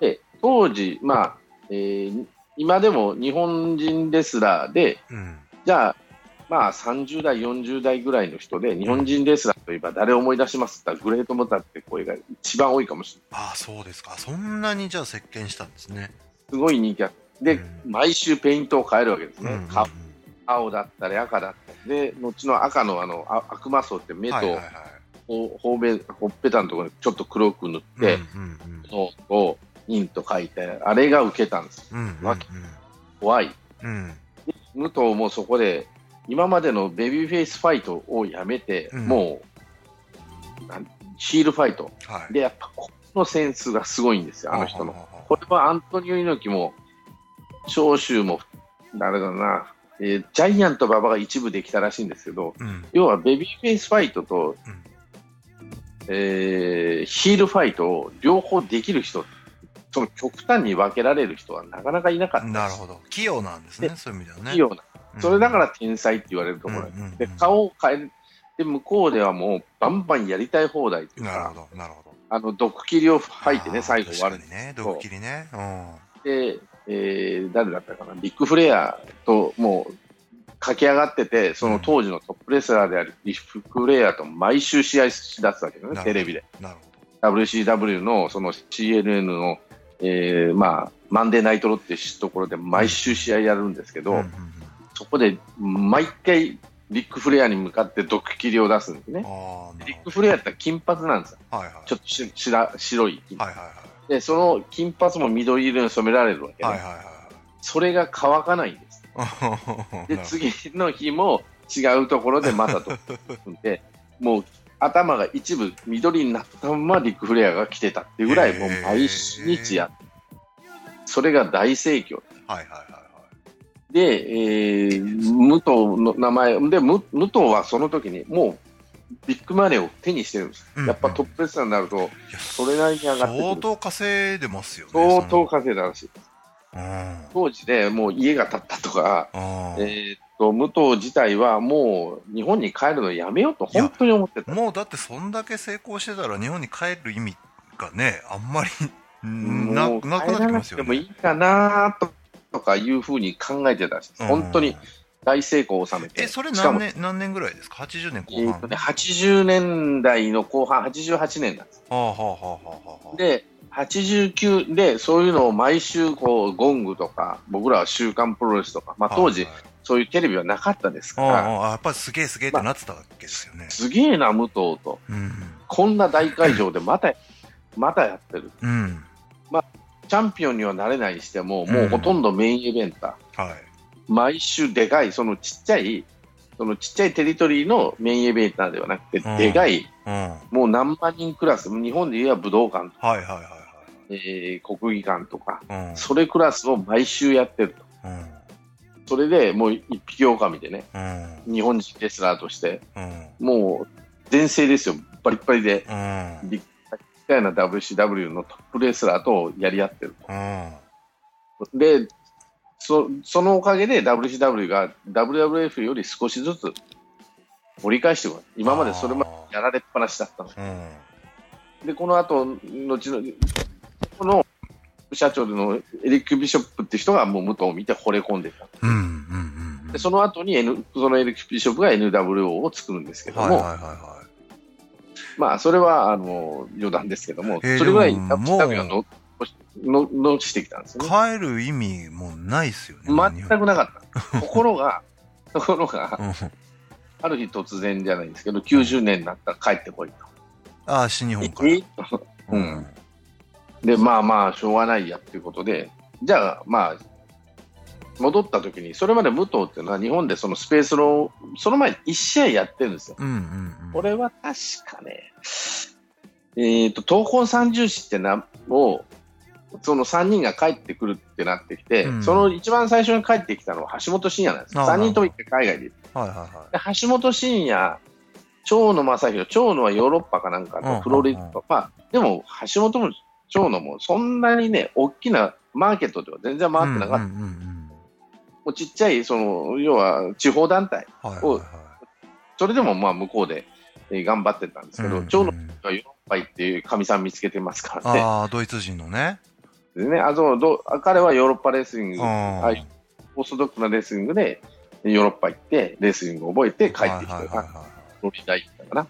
で、当時、まあ、えー今でも日本人レスラーで、うん。じゃあ、まあ30代、40代ぐらいの人で、日本人レスラーといえば誰を思い出しますって言ったらグレートモタって声が一番多いかもしれない。ああ、そうですか。そんなにじゃあ席巻したんですね。すごい人気あって。で、うん毎週ペイントを変えるわけですね。うんうんうん顔青だったり赤だったり。で、後の赤のあの、あ悪魔層って目とはいはいはい。ほほべほっぺたのところにちょっと黒く塗って、うんうんうんをインと書いて、あれが受けたんです。うんうん怖い。うん武藤もそこで、今までのベビーフェイスファイトをやめて、うんもうなん、ヒールファイト。はい。で、やっぱこのセンスがすごいんですよ、あの人の。これはアントニオ猪木も、長州も、誰だな、えージャイアント馬場が一部できたらしいんですけど、うん要はベビーフェイスファイトと、うんえーヒールファイトを両方できる人、その極端に分けられる人はなかなかいなかったなるほど。器用なんですね、でそういう意味ではね。器用な。うんそれだから天才って言われるところです、うんうんうんで顔を変える、で、向こうではもうバンバンやりたい放題っていうか、なるほど、なるほど。あの、毒切りを吐いてね、最後終わるね、毒切りね。うん。で、えー誰だったかな、ビッグフレアともう駆け上がってて、その当時のトップレスラーであるビッグフレアと毎週試合しだすわけだね、テレビで。なるほ WCW のその CNN の、えーまあ、マンデーナイトロっていうところで毎週試合やるんですけど、ど。うんうんうんそこで毎回ビッグフレアに向かって毒切りを出すんですね。ビッグフレアって金髪なんですよ。ど。はいはい。ちょっとししら白い。はいはいはい。で、その金髪も緑色に染められるわけね、はいはいはいそれが乾かないんです。はい。で、次の日も違うところでまたと。で、もう頭が一部緑になったままリック・フレアが来てたっていうぐらい、もう毎日やって、それが大盛況。はいはいはいはい。で、えー、武藤の名前、で、武武藤はその時にもうビッグマネーを手にしてるんです。うんやっぱトップレスラーになると、それなりに上がってくる相当稼いでますよね。相当稼いだらしい。うん。当時でもう家が建ったとか、えーっと、武藤自体はもう日本に帰るのやめようと本当に思ってた。もうだってそんだけ成功してたら日本に帰る意味がね、あんまりうんななくなってきますよ帰らなくてもいね。いかなととかいうふうに考えてたらし。本当にうん。大成功を収めて。え、それ何年、何年ぐらいですか ?80 年後半。えーっとね、80年代の後半、88年なんです。はあはあはあはあはあ。で、89で、そういうのを毎週、こう、ゴングとか、僕らは週刊プロレスとか、まあ当時は、いはいそういうテレビはなかったですかああら、ああやっぱりすげえすげえってなってたわけですよね。すげえな、武藤と。うん。こんな大会場でまた、またやってる。うん。チャンピオンにはなれないにしても、もうほとんどメインイベンター。はい。毎週でかい、そのちっちゃい、そのちっちゃいテリトリーのメインイベンターではなくて、うんでかい、うん。はいもう何万人クラス、日本で言えば武道館、はいはいはえー国技館とか、いはい。うん。それクラスを毎週やってると。うん。それでもう一匹狼でね、うん。日本人レスラーとして、うん。もう全盛ですよ、バリッバリで、うん。ビッグな WCW のトップレスラーとやり合ってる。うん。で、そそのおかげで WCW が WWF より少しずつ折り返してくる。今までそれまでやられっぱなしだったの。うん。で、この後、後々、この社長のエリック・ビショップって人がもう武藤を見て惚れ込んでた。うん。うん。うん。で、その後に、N、そのエリック・ビショップが NWO を作るんですけども、はいはいはいはまあ、それは、あの、余談ですけども、えーそれぐらいでも WCW がのののしてきたんです。ね。帰る意味もないっすよね。全くなかった。ところが、ところが、うん。ある日突然じゃないんですけど、90年になったら帰ってこいと。ああ、新日本えから。うん。で、まあまあ、しょうがないやっていうことで、じゃあ、まあ、戻った時に、それまで武藤っていうのは日本でそのスペースロー、その前に1試合やってるんですよ。うんうんうん。これは確かね、えっ、と、東方三重士ってな、を、その3人が帰ってくるってなってきて、うんその一番最初に帰ってきたのは橋本真也なんです。ああ3人とも行って海外ではいはいはい。で橋本真也、長野正弘、長野はヨーロッパかなんかうんのフロリダとか、でも橋本も長野もそんなにね、大きなマーケットでは全然回ってなかった。うんうんうんうんもうちっちゃい、その、要は地方団体、はいはいはい。それでもまあ向こうで、えー頑張ってたんですけど、うん長野がヨーロッパ行っていう神さん見つけてますからね。ああ、ドイツ人のね。でねあそうど彼はヨーロッパレスリング、あああいうオーソドックなレスリングでヨーロッパ行って、レスリングを覚えて帰ってきて、はいはいはいはいフロリダ行ったかな。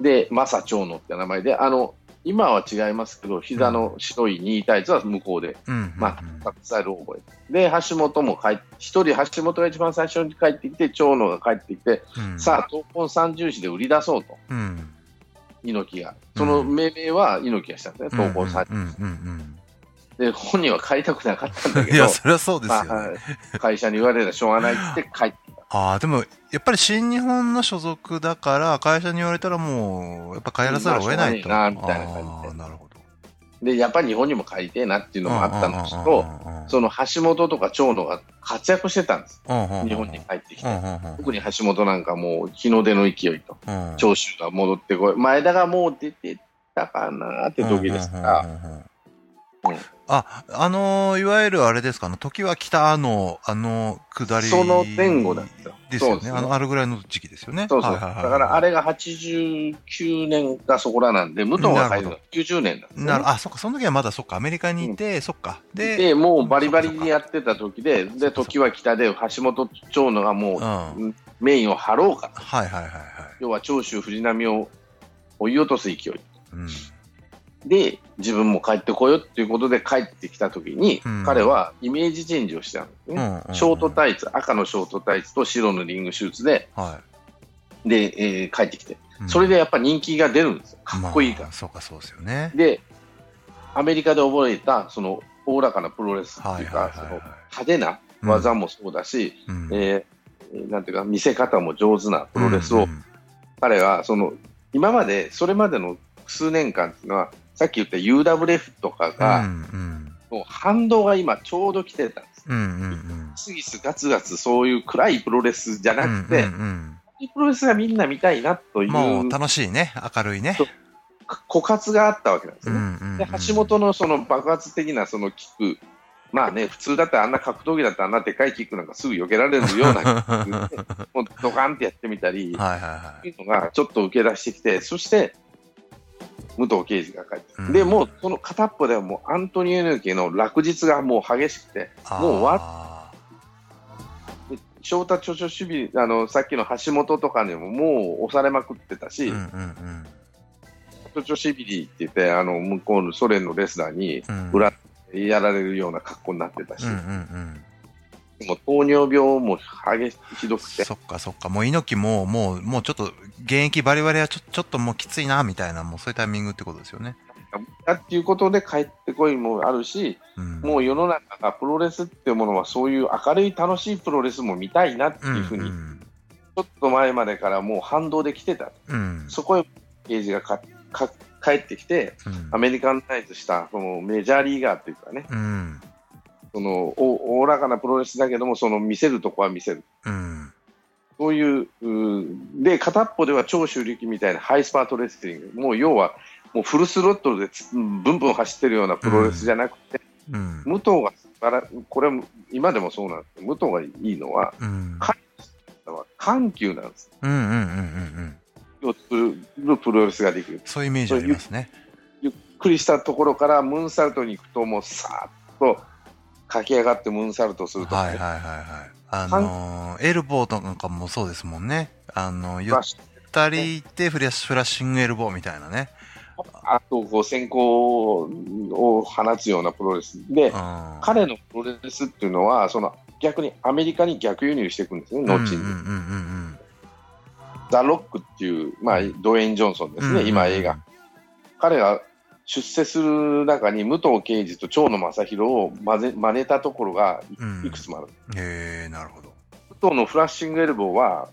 で、マサ長野って名前で、あの、今は違いますけど、膝の白いニータイツは向こうで、うん。まあ、スタイルを覚えて。で、橋本も帰って、一人橋本が一番最初に帰ってきて、長野が帰ってきて、うんさあ、東本三重視で売り出そうと、うん。猪木が。その命名は猪木がしたんですね、東本三うんうんうんで、本人は帰りたくなかったんだうん。けど いや、、それはそうですよまね。あ、会社に言われたらしょうがないって帰って。ああ、でも、やっぱり新日本の所属だから、会社に言われたらもう、やっぱ帰らざるを得ないと。なみたいな感じでなるほど。で、やっぱり日本にも帰りてえなっていうのもあったんですけど、その橋本とか長野が活躍してたんです。日本に帰ってきて。特に橋本なんかもう日の出の勢いと、長州が戻ってこい。前田がもう出てたかなって時ですから、うんあ、あのーいわゆるあれですかね、時は来たの、あの、下り。その前後だったよ。ですよね。そうですねあの、あるぐらいの時期ですよね。そうそう。はいはいはいだからあれが89年がそこらなんで、武藤が入るのが90年なんですよ、ね。なるあ、そっか、その時はまだそっか、アメリカにいて、そっか。で、で、もうバリバリにやってた時で、で、時は北で橋本長野がもうん。はうメインを張ろうか。いはいはいはい。要は長州藤波を追い落とす勢い。うん。で、自分も帰ってこようっていうことで帰ってきた時に、うん彼はイメージチェンジをしたんですね。うんうんショートタイツ、赤のショートタイツと白のリングシューズで、はで、えー帰ってきて。い。それでやっぱ人気が出るんですよ。かっこいいから。まあそうか、そうですよね。で、アメリカで覚えた、その、おおらかなプロレスっていうか、はいはいはいはいその派手な技もそうだし、うんえーなんていうか、見せ方も上手なプロレスを、うん彼は、その、今まで、それまでの数年間っていうのは、さっき言った UWF とかうんが、うんもう反動が今ちょうど来てたんです。うんうんうんスギスガツガツそういう暗いプロレスじゃなくて、うんうんプロレスがみんな見たいなとうんいうもう楽しいね、明るいね。枯渇があったわけなんですよね。うんうんうんで橋本のその爆発的なそのキック、まあね、普通だったらあんな格闘技だったらあんなでかいキックなんかすぐ避けられるようなキックで、もうドカンってやってみたり、はいはいはいうのがちょっと受け出してきて、そして武藤敬司が帰ってうんでもうその片っぽではもうアントニオ猪木の落日がもう激しくて、い。もう終わ翔太著書守備あのさっきの橋本とかにももう押されまくってたし、ーうんうん著書守備って言ってあの向こうのソ連のレスラーにうん。裏やられるような格好になってたし、うんうんうん。もう糖尿病も激しひどくて、そっかそっか。もう猪木も、もう、もうちょっと、現役バリバリはちょちょっともうきついな、みたいな、もうそういうタイミングってことですよね。だっていうことで帰ってこいもあるし、うん。もう世の中がプロレスっていうものはそういう明るい楽しいプロレスも見たいなっていうふうに、んちょっと前までからもう反動で来てた。うん。そこへゲージがかか帰ってきて、うんアメリカンナイズしたそのメジャーリーガーっていうかね、うん。そのおおおらかなプロレスだけども、その見せるとこは見せる。うん。そういう、で、片っぽでは超襲撃みたいなハイスパートレスリング。もう要は、もうフルスロットルでつブンブン走ってるようなプロレスじゃなくて、うん。武藤がこれも今でもそうなんですけど、武藤がいいのは、うん。緩急なんです。うんうんうんうんうん。を作るプロレスができる。そういうイメージありますね。ゆっくりしたところからムーンサルトに行くと、もうさーっと駆け上がってムーンサルトするとかね、はいはいはいはい。あのー、エルボーとかもそうですもんね。あの、ゆっまあたりでフラッシュフラッシングエルボーみたいなね。あとこう先行を放つようなプロレスで、うん。彼のプロレスっていうのは、その逆にアメリカに逆輸入していくんですね、後に。うんうんうんうんザ・ロックっていう、まあ、ドウェイン・ジョンソンですね、うん今、映画。。彼が出世する中に武藤敬司と長野正弘を混ぜ真似たところがうんいくつもある。へえ、なるほど。武藤のフラッシングエルボーは、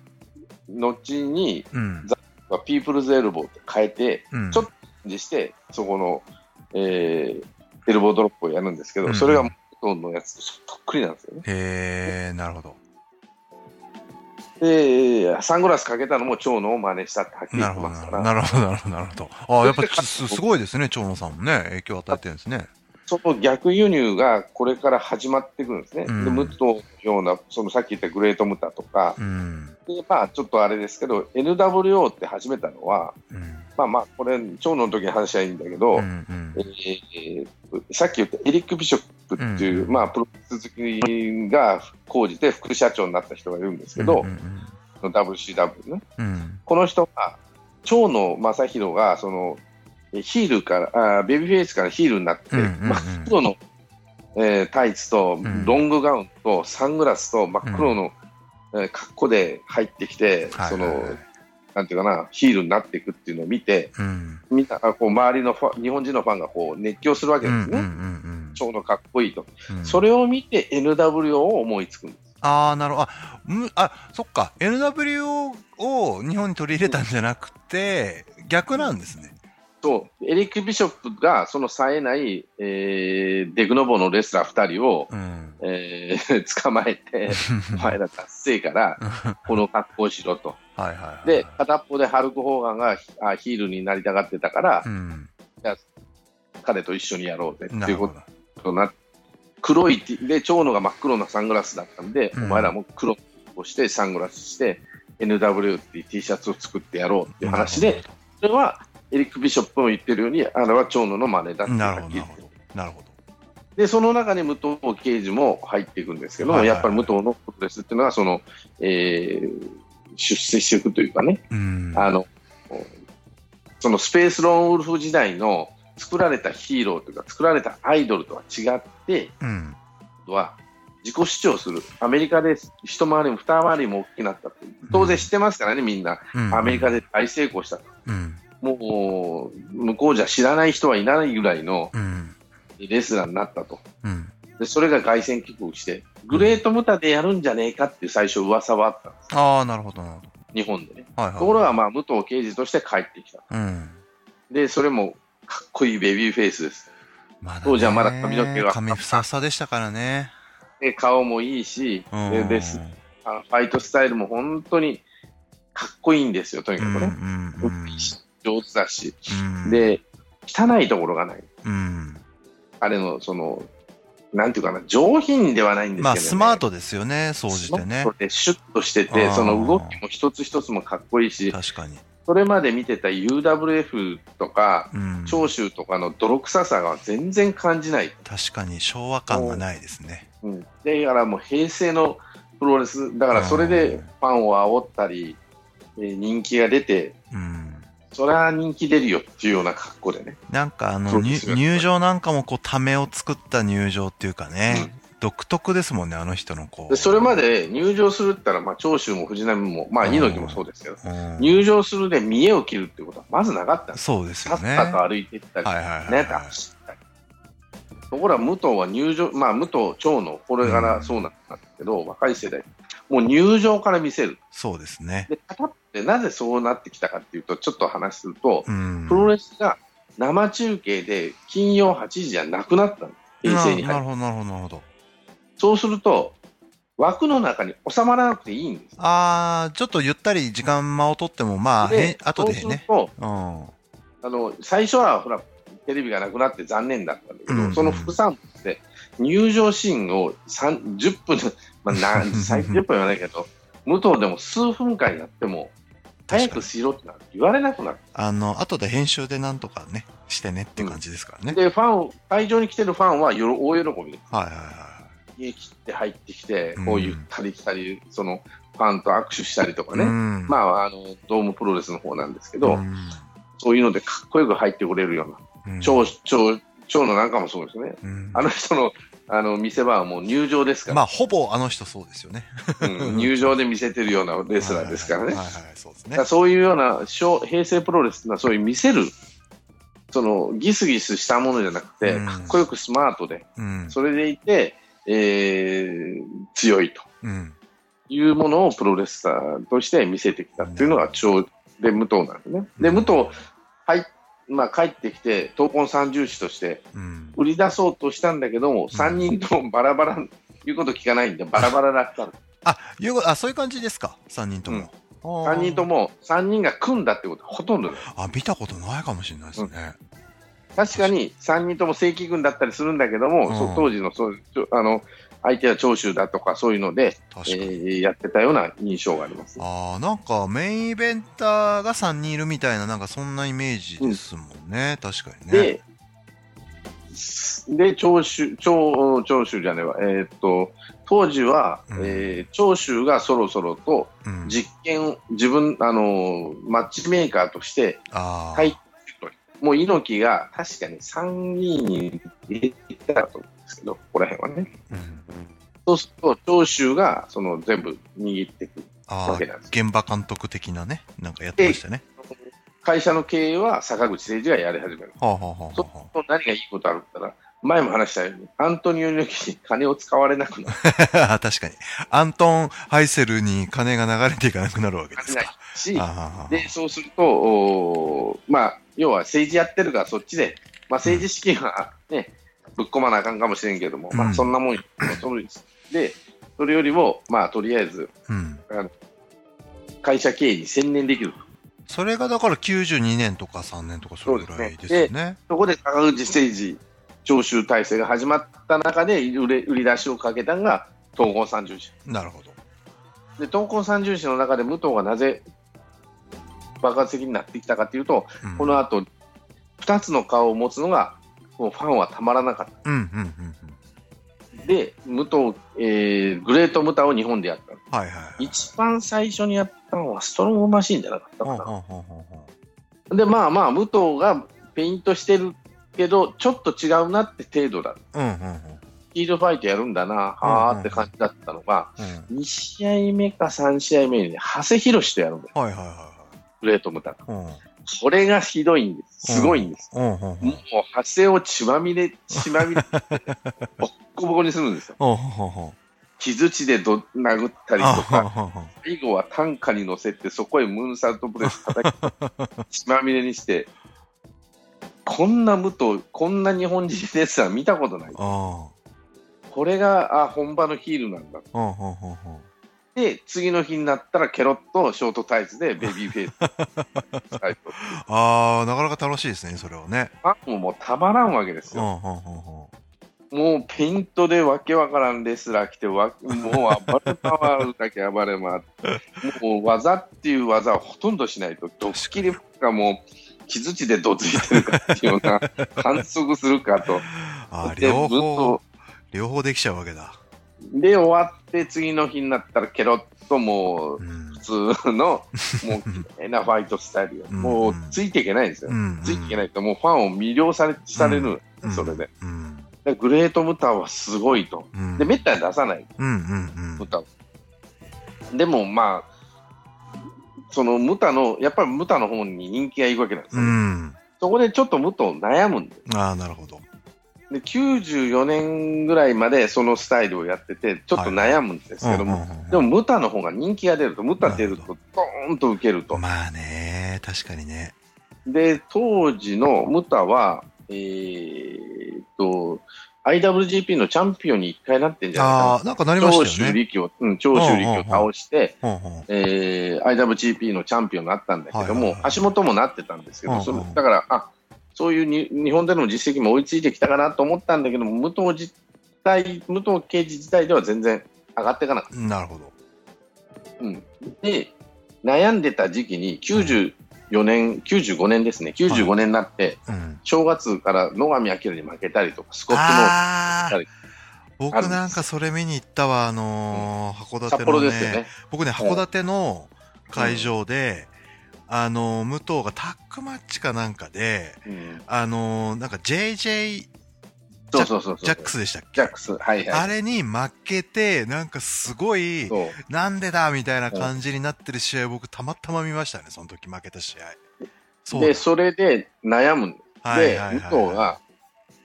後にうん。ピープルズエルボーって変えて、うんちょっとにして、そこの、えーエルボードロップをやるんですけど、うんそれが武藤のやつとそっくりなんですよね。へえ、なるほど。で、サングラスかけたのも長野を真似したってはっきりなるほど、言ってますから、なるほど、なるほど、なるほど。ああ、やっぱすすごいですね、長野さんもね、影響を与えてるんですね。その逆輸入がこれから始まってくるんですね。うんで、武藤のような、そのさっき言ったグレートムタとか、うん。でまあちょっとあれですけど、NWO って始めたのは、うん。まあまあ、これ、長野の時に話はいいんだけど、うんうん。えーさっき言ったエリック・ビショップっていう、うんまあ、プロレス好きが講じて副社長になった人がいるんですけど、うんの WCW ね。うん。この人が、長野正弘が、その、えヒールから、あベビーフェイスからヒールになって、うんうんうん。真っ黒の、えータイツと、ん。ロングガウンと、サングラスと、真っ黒の、えー格好で入ってきて、その、はいはい。はいなんていうかな、ヒールになっていくっていうのを見て、うんみんな、あこう周りのファン日本人のファンがこう熱狂するわけですね。うんうどかっこいいと。うんそれを見て NWO を思いつくんです。ああ、なるほど。あ、むあ、そっか。NWO を日本に取り入れたんじゃなくて、逆なんですね。そう、エリック・ビショップがその冴えない、えーデグノボのレスラー2人を、うん。えー 捕まえて、お前ら達成から この格好をしろと。はいはいはい。で、片っぽでハルク・ホーガンがあヒールになりたがってたから、うん。彼と一緒にやろうぜっていうこ。とになって、黒いで、長野が真っ黒なサングラスだったんで、うんお前らも黒をして、サングラスして、NW っていう T シャツを作ってやろうっていう話で、それはエリック・ビショップも言ってるように、あれは長野の真似だってなるほど、なるほど。で、その中に武藤刑事も入っていくんですけど、はいはいはいやっぱり武藤のプロレスっていうのは、その、えー出世していくというかね、うん。あの、そのスペースローンウルフ時代の作られたヒーローというか、作られたアイドルとは違って、うん。は自己主張する。アメリカで一回りも二回りも大きくなったと。当然知ってますからね、みんな。うんアメリカで大成功したと。うん。もう、向こうじゃ知らない人はいないぐらいのうん。レスラーになったと。うん。で、それが凱旋帰国して、グレートムタでやるんじゃねえかっていう最初噂はあったんです。ああ、なるほど、なるほど。日本でね。はいはい。ところが、まあ、武藤刑事として帰ってきた。うん。で、それもかっこいいベビーフェイスです。まだ、ね、当時はまだ髪の毛が髪ふさふさでしたからね。で、顔もいいし、うん。でですあのファイトスタイルも本当にかっこいいんですよ、とにかくね。ん、うん。上手だし。うん、で、汚いところがない。うん。あれの、その、なんていうかな、上品ではないんですけど、ね。まあ、スマートですよね、総じてねスマート。でシュッとしてて、その動きも一つ一つもかっこいいし、確かに。それまで見てた UWF とか、うん。長州とかの泥臭さが全然感じない。確かに昭和感がないですね。うん、でだからもう平成のプロレス、だからそれでファンを煽ったり、えー人気が出て、うん。それは人気出るよっていうような格好でね。なんかあの、入場なんかもこう、ためを作った入場っていうかね、独特ですもんね、あの人のこう。でそれまで入場するって言ったら、まあ、長州も藤波も、まあ、うん猪木もそうですけど、うん入場するで見栄を切るってことはまずなかった。そうですさっよね。さと歩いていったり、はいはいはいはいね、走ったり。ところが武藤は入場、まあ、武藤長のこれからそうなんですけど、若い世代、もう入場から見せる。そうですね。で、片ってなぜそうなってきたかっていうと、ちょっと話すると、うん。プロレスが生中継で金曜8時じゃなくなったんです。平成に入る。ななるほど、なるほど、なるほど。そうすると、枠の中に収まらなくていいんです。あー、ちょっとゆったり時間間を取っても、まあ、へで、後でそうするね。と、うん。あの、最初はほら、テレビがなくなって残念だったんだけど、うんその副産物で入場シーンを3 10分、まあ、な 最10分は言わないけど、武藤でも数分間やっても、早くしろってな言われなくなる。あの、後で編集でなんとかね、してねっていう感じですからね。で、ファン、会場に来てるファンはよろ大喜びで。はいはいは家切って入ってきてうん、こうゆったり来たり、そのファンと握手したりとかい。ね、うん。まあ、あのドームプロレスの方なんですけど、うん。そういうのでかっこよく入ってくれるような、うん。超超超のなんかもそうですね、うん。あの人のあの見せ場はもう入場ですから、まあ、ほぼあの人そうですよね。うん入場で見せてるようなレスラーですからね。そうですねだから。そういうような小平成プロレスっていうのはそういう見せる、そのギスギスしたものじゃなくて、うんかっこよくスマートで、うん。それでいて、えー強いと。うん。いうものをプロレスラーとして見せてきたっていうのが超で武藤なんですね。で、武藤、はい、まあ帰ってきて、闘魂三重士としてうん。売り出そうとしたんだけども、3人ともバラバラ、言うこと聞かないんで、バラバラだったの。あ、いうあ、そういう感じですか？三人とも。3人とも。も、3人が組んだってことはほとんど。あ、見たことないかもしれないですね。確かに3人とも正規軍だったりするんだけども、うん当時のそうあの相手は長州だとかそういうので。えーやってたような印象があります。ああ、なんかメインイベンターが3人いるみたいな、なんかそんなイメージですもんね。確かにね。で、で、長州、長、長州じゃねえわ、えーっと、当時は、うんえー長州がそろそろとうん、実験を、自分、あのーマッチメーカーとして入ってもう猪木が確かに3人に入れてたとけど、ここら辺はね。うん、そうすると、長州がその全部握っていくわけなんです。現場監督的なね、なんかやってましたね。会社の経営は坂口誠二がやり始める。はあ、はあはそうあはすると何がいいことあるったら、前も話したように、アントニオ猪木に金を使われなくなる。あ、確かに。アントン・ハイセルに金が流れていかなくなるわけですか。しで、そうすると、おーまあ、要は政治やってるからそっちで、まあ政治資金はね、ぶっ込まなあかんかもしれんけども、まうんあそんなもんよ、それで、それよりも、まあとりあえず、うん。会社経営に専念できる。それがだから92年とか3年とかそれぐらいですよね。そこで坂口誠二徴収体制が始まった中で売れ売り出しをかけたのが東郷三十社。なるほど。で、闘魂三重士の中で武藤がなぜ爆発的になってきたかというと、うんこの後、二つの顔を持つのが、もうファンはたまらなかった。うん、うん、うん、うん。で、武藤、えー、グレートムタを日本でやった。はいはいはい。一番最初にやったのはストロングマシーンじゃなかったかな。ほうほうほうほうほで、まあまあ、武藤がペイントしてるけど、ちょっと違うなって程度だ。う。うん、うん、うん。ヒールファイトやるんだな、はーって感じだったのが、うん2試合目か3試合目に、長谷博士とやるんだよ、はいはいはグレートムタが。うん。これがひどいんです。すごいんです。もう、長谷を血まみれ、血まみれ、ボッコボコにするんですよ。傷血でど殴ったりとあか、最後は担架に乗せて、そこへムーンサルトプレス叩き、血まみれにして、こんな武藤、こんな日本人レスラー見たことない。あこれが、あ、本場のヒールなんだ。で、次の日になったら、ケロッとショートタイツでベビーフェイス。は いああ、なかなか楽しいですね、それはね。ファンももうたまらんわけですうん、よ。うん、うん、うん。もうペイントでわけわからんレスラー来て、わもう暴れ回るだけ暴れ回って、もう技っていう技をほとんどしないと、ドッキリがもう、傷地でどついてるかっていうような、反則するかと。あ両武方藤、両方できちゃうわけだ。で、終わって次の日になったら、ケロッともう、うん。普通の、もう、綺麗なファイトスタイルよ。うんもう、ついていけないんですよ。うん。ついていけないと、もうファンを魅了されされる、うんそれで。。うん。でグレートムタはすごいと。うん。で、めったに出さない、ムタを。でも、まあ、そのムタの、やっぱりムタの方に人気がいくわけなんですうよ。ん。そこでちょっとムタを悩むんでうん。ああ、なるほど。で、94年ぐらいまでそのスタイルをやってて、ちょっと悩むんですけども、でもムタの方が人気が出ると、ムタ出ると、ドーンと受けると。まあね、確かにね。で、当時のムタは、えーっと、IWGP のチャンピオンに一回なってんじゃないかああ、なんかなりな。ま長したよね。州力を、うん、長州力を倒して、IWGP のチャンピオンになったんだけどもはいはいはい、橋本もなってたんですけど、それだから、あそういうに日本での実績も追いついてきたかなと思ったんだけども、武藤自体、武藤刑事自体では全然上がっていかなかっなるほど。た。うん、で、悩んでた時期に94年、95年ですね、95年になって、うん。正月から野上明に負けたりとか、スコットのああある僕なんかそれ見に行ったわ、あのー函館の、ね。札幌ですよね。僕ね、函館の会場で、あのー武藤がタックマッチかなんかで、うん、あのーなんか JJ そうそうそうそう。ジャックスでしたっけ？ジャックス。はいはい。あれに負けて、なんかすごい。なんでだみたいな感じになってる試合を僕たまたま見ましたね、その時負けた試合。そうで、それで悩むんで、はいはい武藤が、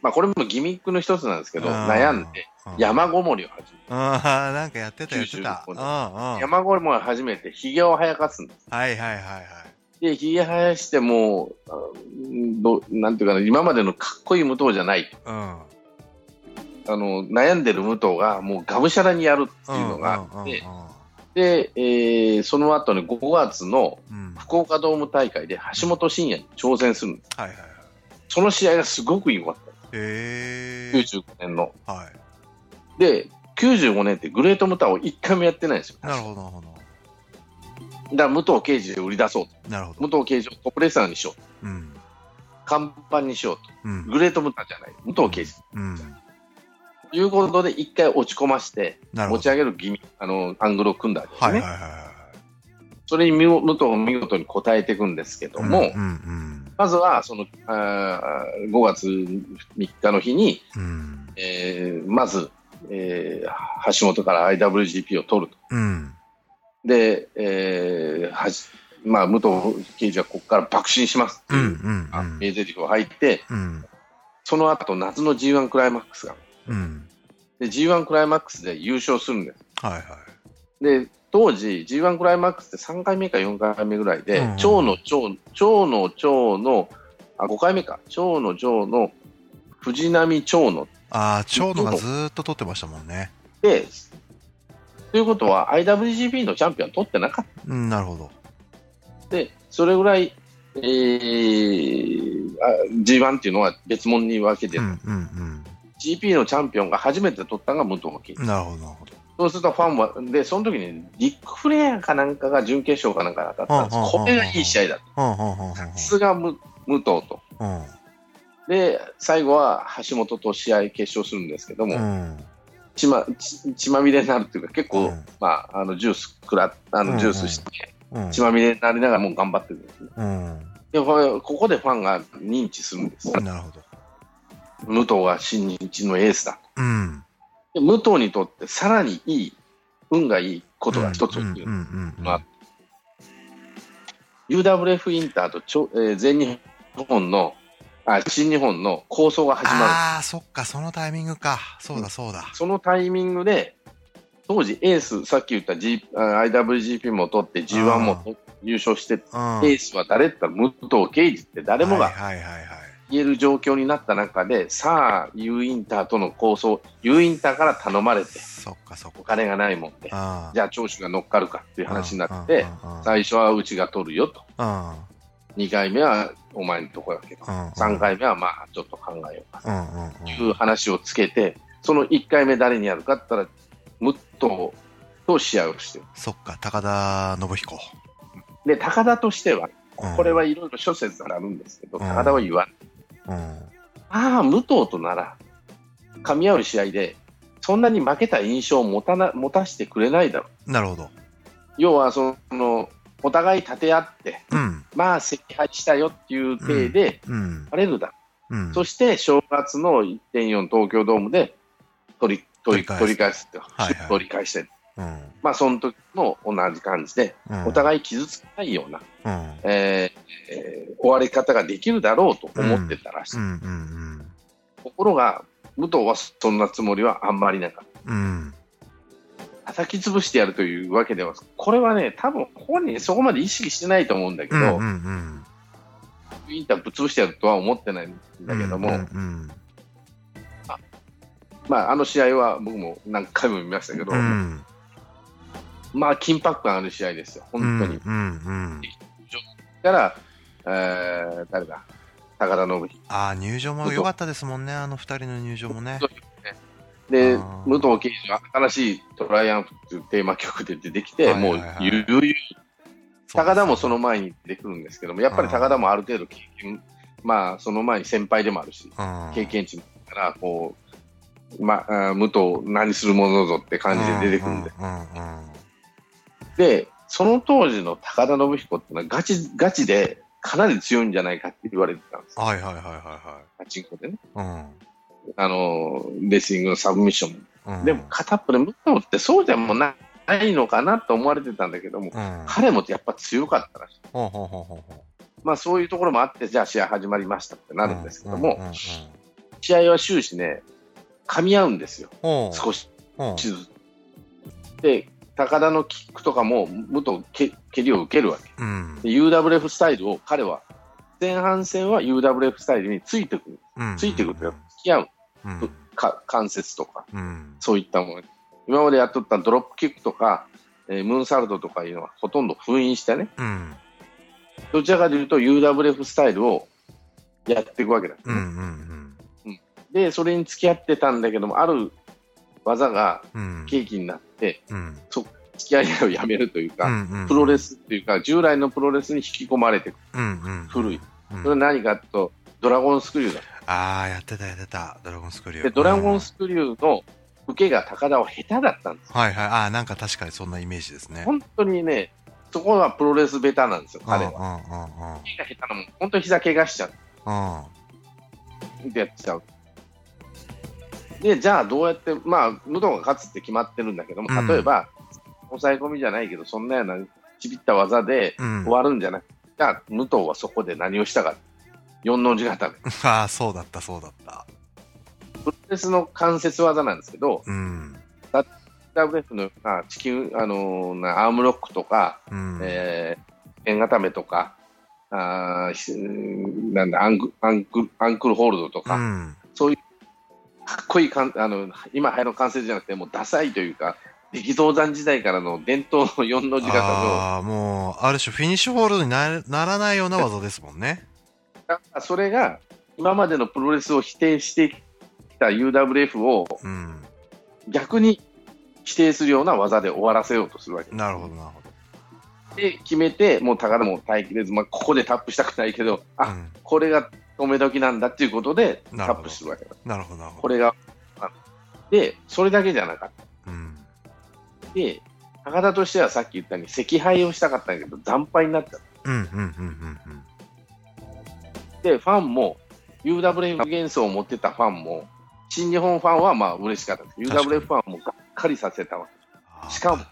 まあこれもギミックの一つなんですけど、うん悩んで、うん山ごもりを始めああ、なんかやってたやってた。95うん年うん。山ごもりを始めて、髭を生やかすんです。はいはいはいはい。で、髭生やしても、どなんていうかな、今までのかっこいい武藤じゃない。うん。あの、悩んでる武藤がもうがむしゃらにやるっていうのがあって、で、えーその後に5月の。福岡ドーム大会で橋本真也に挑戦するんです。はいはいはい。その試合がすごく良かった。へえ。95年の。はい。で、95年ってグレートムタを1回もやってないんですよ。なるほど、なるほど。だ武藤敬司で売り出そうと。なるほど。武藤敬司をトップレスラーにしようと。うん。看板にしようと。うん。グレートムタじゃない。武藤敬司。うん。ということで、1回落ち込まして。持ち上げるギミあの、アングルを組んだわけですね。はいはいはいはい。それに見武藤が見事に応えていくんですけども、うんうんまずは、その、あー5月3日の日に、うん。うん。えーまず、えー橋本から IWGP を取ると。うん。で、えーはじまあ、武藤刑事はここから爆心しますってうんいう名台詞が入って、うん。その後夏の G1 クライマックスが。うん。で、G1 クライマックスで優勝するんです。はいはい。で、当時 G1 クライマックスって3回目か4回目ぐらいで、うん蝶の蝶、蝶の蝶の、あ、5回目か、蝶の蝶の藤波蝶のああ、長野がずーっと取ってましたもんね。で、ということは IWGP のチャンピオン取ってなかっうん、なるほど。た。で、それぐらい、えー、あ G1 っていうのは別物に分けてる、うんうん GP のチャンピオンが初めて取ったのが武藤敬。なるほど、なるほど。そうするとファンは、で、その時にリック・フレアかなんかが準決勝かなんかだったんです。はあはあはあこれがいい試合だと。うんうんうんうんさすが武武藤と。うんで、最後は橋本と試合決勝するんですけども、うん血ま血血まみれになるっていうか、結構、うんまあ、あのジュースくらあのジュースして、うん血まみれになりながらもう頑張ってるんですね。うんでこれここでファンが認知するんです。なるほど。武藤が新日のエースだと。うん。で武藤にとってさらにいい、運がいいことが一つ起きる。うんうんうんまあ UWF インターとちょ、えー全日本の、あ、新日本の構想が始まる。ああ、そっか、そのタイミングか。そうだそうだ。そのタイミングで、当時エース、さっき言った G、あ IWGP も取って G1 もと優勝して、エうん。ースは誰って言ったら武藤敬司って誰もが。言える状況になった中で、さあ、U インターとの構想、U インターから頼まれて、そっかそっか。お金がないもんで、あじゃあ長州が乗っかるかっていう話になって、うんうんうん最初はうちが取るよと。うん2回目はお前のとこやけど、うん3回目はまあちょっと考えようかという話をつけて、その1回目誰にやるかって言ったら、ムットと試合をしてる。そっか、高田信彦。で、高田としては、うんこれはいろいろ諸説があるんですけど、うん高田は言わない。うん。ああ、武藤となら、噛み合う試合で、そんなに負けた印象を持たな持たせてくれないだろう。なるほど。要は、その、お互い立て合って、うん。まあ、惜敗したよっていう体で、うん。バレるだろううん。そして正月の1.4東京ドームで取り取り取取り返すり返すって、はいはい取り返して、うん。まあ、その時も同じ感じで、うんお互い傷つかないような、うん。えーえー終わり方ができるだろうと思ってたらしい。ところが、武藤はそんなつもりはあんまりなかった。うん。うん。叩き潰してやるというわけでは、これはね、多分本人そこまで意識してないと思うんだけど、うんうんうん。インターぶっ潰してやるとは思ってないんだけども、うんうんまあ、あの試合は僕も何回も見ましたけど、うん。まあ、緊迫感ある試合ですよ、本当に。うんうん。から、えー、誰だ、高田信彦。ああ、入場も良かったですもんね、あの二人の入場もね。で武藤敬司は新しいトライアンフっていうテーマ曲で出てきて、はいはいもうはいゆるゆる、高田もその前に出てくるんですけども、やっぱり高田もある程度経験、まあ、その前に先輩でもあるし、うん経験値だから、こう、まあ、武藤何するものぞって感じで出てくるんで。うんうんうんで、その当時の高田信彦ってのはガチ、ガチでかなり強いんじゃないかって言われてたんですよ。はいはいはいはガチンコでね。いはい。あの、レスリングのサブミッションも。うん。でも片っぽで武藤ってそうでもなないのかなと思われてたんだけども、うん。彼もやっぱ強かったらしい。まあそういうところもあって、じゃあ試合始まりましたってうなるんですけども、試合は終始ね、噛み合うんですよ。少しほうずつ。で、高田のキックとかも、武藤け蹴りを受けるわけ。うんで UWF スタイルを彼は、前半戦は UWF スタイルについてくる。うんついてくるというか、付き合う。うん。か関節とか、うん。そういったもの。今までやっとったドロップキックとか、えームーンサルトとかいうのはほとんど封印してね、うん。どちらかというと UWF スタイルをやっていくわけだ。うんうんで、それに付き合ってたんだけども、ある技がうん。契機になって、うん。付き合いをやめるというか、うんうんプロレスっていうか、従来のプロレスに引き込まれてく。る。うんうん。古い。うん。それは何かと、ドラゴンスクリューだ。ああやってたやってたドラゴンスクリューで、ドラゴンうんスクリューの受けが高田は下手だったんですよ。はいはいああなんか確かにそんなイメージですね本当にね、そこはプロレスベタなんですよ、彼は。うんうんうんうん受けが下手なもん、本当に膝怪我しちゃう。うんでやっちゃう。で、じゃあどうやって、まあ、武藤が勝つって決まってるんだけども、うん例えば、抑え込みじゃないけど、そんなようなちびった技でうん終わるんじゃなくて、じゃあ武藤はそこで何をしたか。四の字固め。ああそうだったそうだった。プロレスの関節技なんですけど、うん、WF のあ地球、あのーなアームロックとか、うん。えー、剣固めとか、あなんだアンクアンクル、アンクルホールドとか、うん。そういうかっこいいかんあの今流行る関節じゃなくて、もうダサいというか、力道山時代からの伝統の四の字型の、ああもうある種フィニッシュホールドになならないような技ですもんねだからそれが今までのプロレスを否定してきた UWF をうん逆に規定するような技で終わらせようとするわけなるほど、なるほど。で決めて、もう高田も耐えきれず、まあ、ここでタップしたくないけど、あ、うんこれが止め時なんだっていうことでタップするわけだ。なるほど、なるほど。これが、あで、それだけじゃなかっうん。た。で、高田としてはさっき言ったように、惜敗をしたかったんだけど、惨敗になっちゃっうん、うん、うん、うん、うん。た。で、ファンも、UWF 幻想を持ってたファンも、新日本ファンはまあ嬉しかったです。UWF ファンもがっかりさせたわ。あーしかも、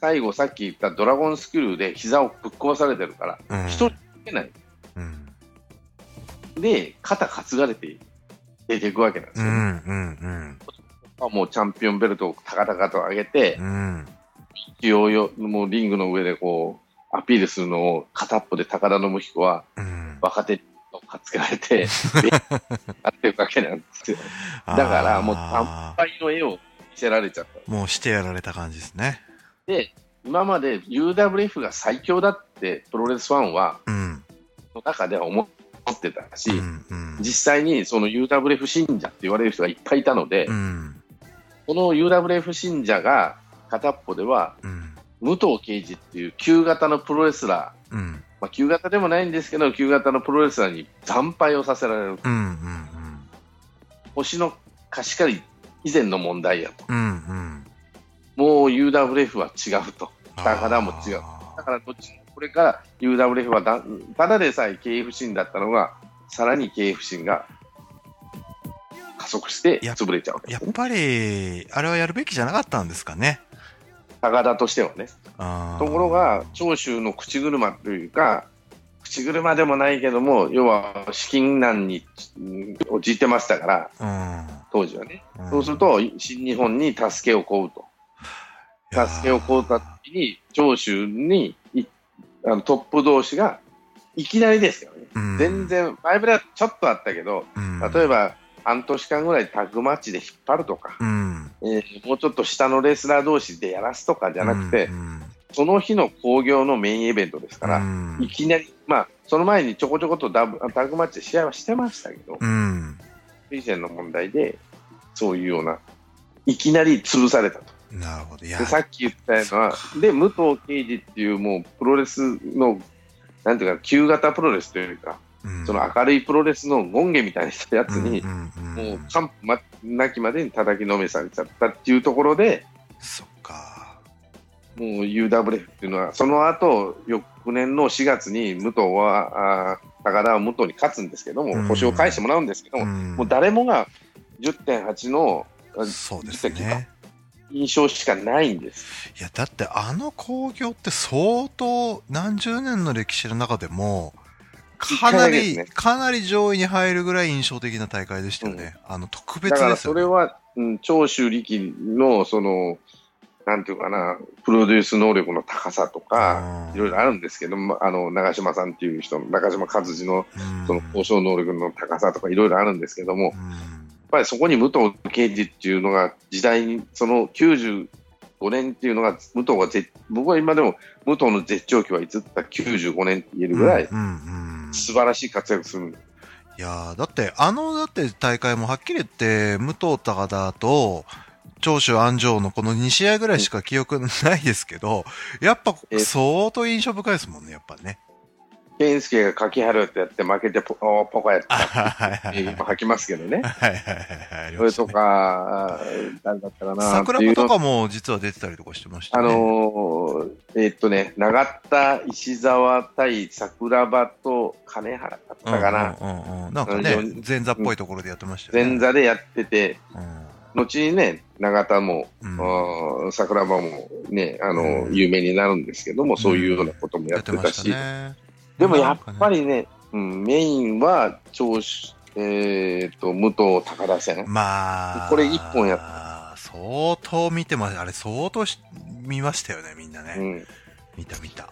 最後さっき言ったドラゴンスクリューで膝をぶっ壊されてるから、うん一人いけない。うん。で、肩担がれて出ていくわけなんですよ。うん、うん、もうチャンピオンベルトを高々と上げてうん。よもうリングの上でこうアピールするのを片っぽで高田信彦はうん。若手をかっつけられて、でやってるわけなんですよ。だからもうあ惨敗の絵を見せられちゃった。ーもうしてやられた感じですね。で、今まで UWF が最強だってプロレスファンは、うん。の中では思ってたし、うん、うん。実際にその UWF 信者って言われる人がいっぱいいたので、うん。この UWF 信者が片っぽでは、うん。武藤敬司っていう旧型のプロレスラー、うん。まあ、旧型でもないんですけど、旧型のプロレスラーに惨敗をさせられる、うん。うん。星の貸し借り以前の問題やと、うん。うん。もう UWF は違うと、高田も違う、あだからどっちもこれから UWF はだただでさえ経営不振だったのが、さらに経営不振が加速してや潰れちゃうね、ーやっぱり、あれはやるべきじゃなかったんですかね。高田としてはね。ところが、長州の口車というか、口車でもないけども、要は資金難にうん陥ってましたから、当時はね。うん。そうすると、新日本に助けを請うと。助けを請うた時に、長州にいあのトップ同士が、いきなりですからね。うん、全然、前ぶれはちょっとあったけど、うん、例えば、半年間ぐらいタッグマッチで引っ張るとか、うん、えーもうちょっと下のレスラー同士でやらすとかじゃなくて、うんその日の興行のメインイベントですから、うんいきなり、まあ、その前にちょこちょことダブタッグマッチで試合はしてましたけど、うん、以前の問題で、そういうような、いきなり潰されたと。なるほど。さっき言ったのは、で、武藤敬司っていうもうプロレスの、なんていうか、旧型プロレスというか、うんその明るいプロレスの権限みたいにしたやつに、うんうんうんもう完膚なきまでに叩きのめされちゃったっていうところで、そっか。もう UWF っていうのは、その後、翌年の4月に武藤は、あー高田は武藤に勝つんですけども、うん星を返してもらうんですけども、うんもう誰もが10.8のあそうですね。印象しかないんです。いや、だってあの工業って相当何十年の歴史の中でも、かなり、ねかなり上位に入るぐらい印象的な大会でしたよね。あの、特別だからですよね。それは、うん、長州力の、その、なんていうかな、プロデュース能力の高さとか、うん。いろいろあるんですけども、あの、長嶋さんっていう人の、中島和司の、うん。その交渉能力の高さとかいろいろあるんですけども、やっうんぱりそこに武藤敬司っていうのが時代に、その95年っていうのが、武藤がぜ、僕は今でも武藤の絶頂期はいつった95年って言えるぐらい素晴らしい活躍する。んです。いやーだって、あの、だって大会もはっきり言って、武藤高田と、長州安城のこの2試合ぐらいしか記憶ないですけど、やっぱえ相当印象深いですもんね、やっぱね。健介が柿原ってやって負けてポおポカやっあた はいはいはい。今吐きますけどね。はいはいはいそれと。か、誰だったかなって桜いうの庭とかも実は出てたりとかしてましたあね。のーえーっとね、長田、石沢対桜庭と金原だったかな。うんうんうんうん。なんかねうん、前座っぽいところでやってましたよね。前座でやってて、うん後にね、長田も、うん桜庭もね、あの、うん有名になるんですけども、そういうようなこともややってたし、たね。でもやっぱり。りね、うん、メインは長州、えーっと、武藤高田戦。まあ、これ一本や相当見てます。あれ相当し見ましたよね、みんなね。うん見た見た。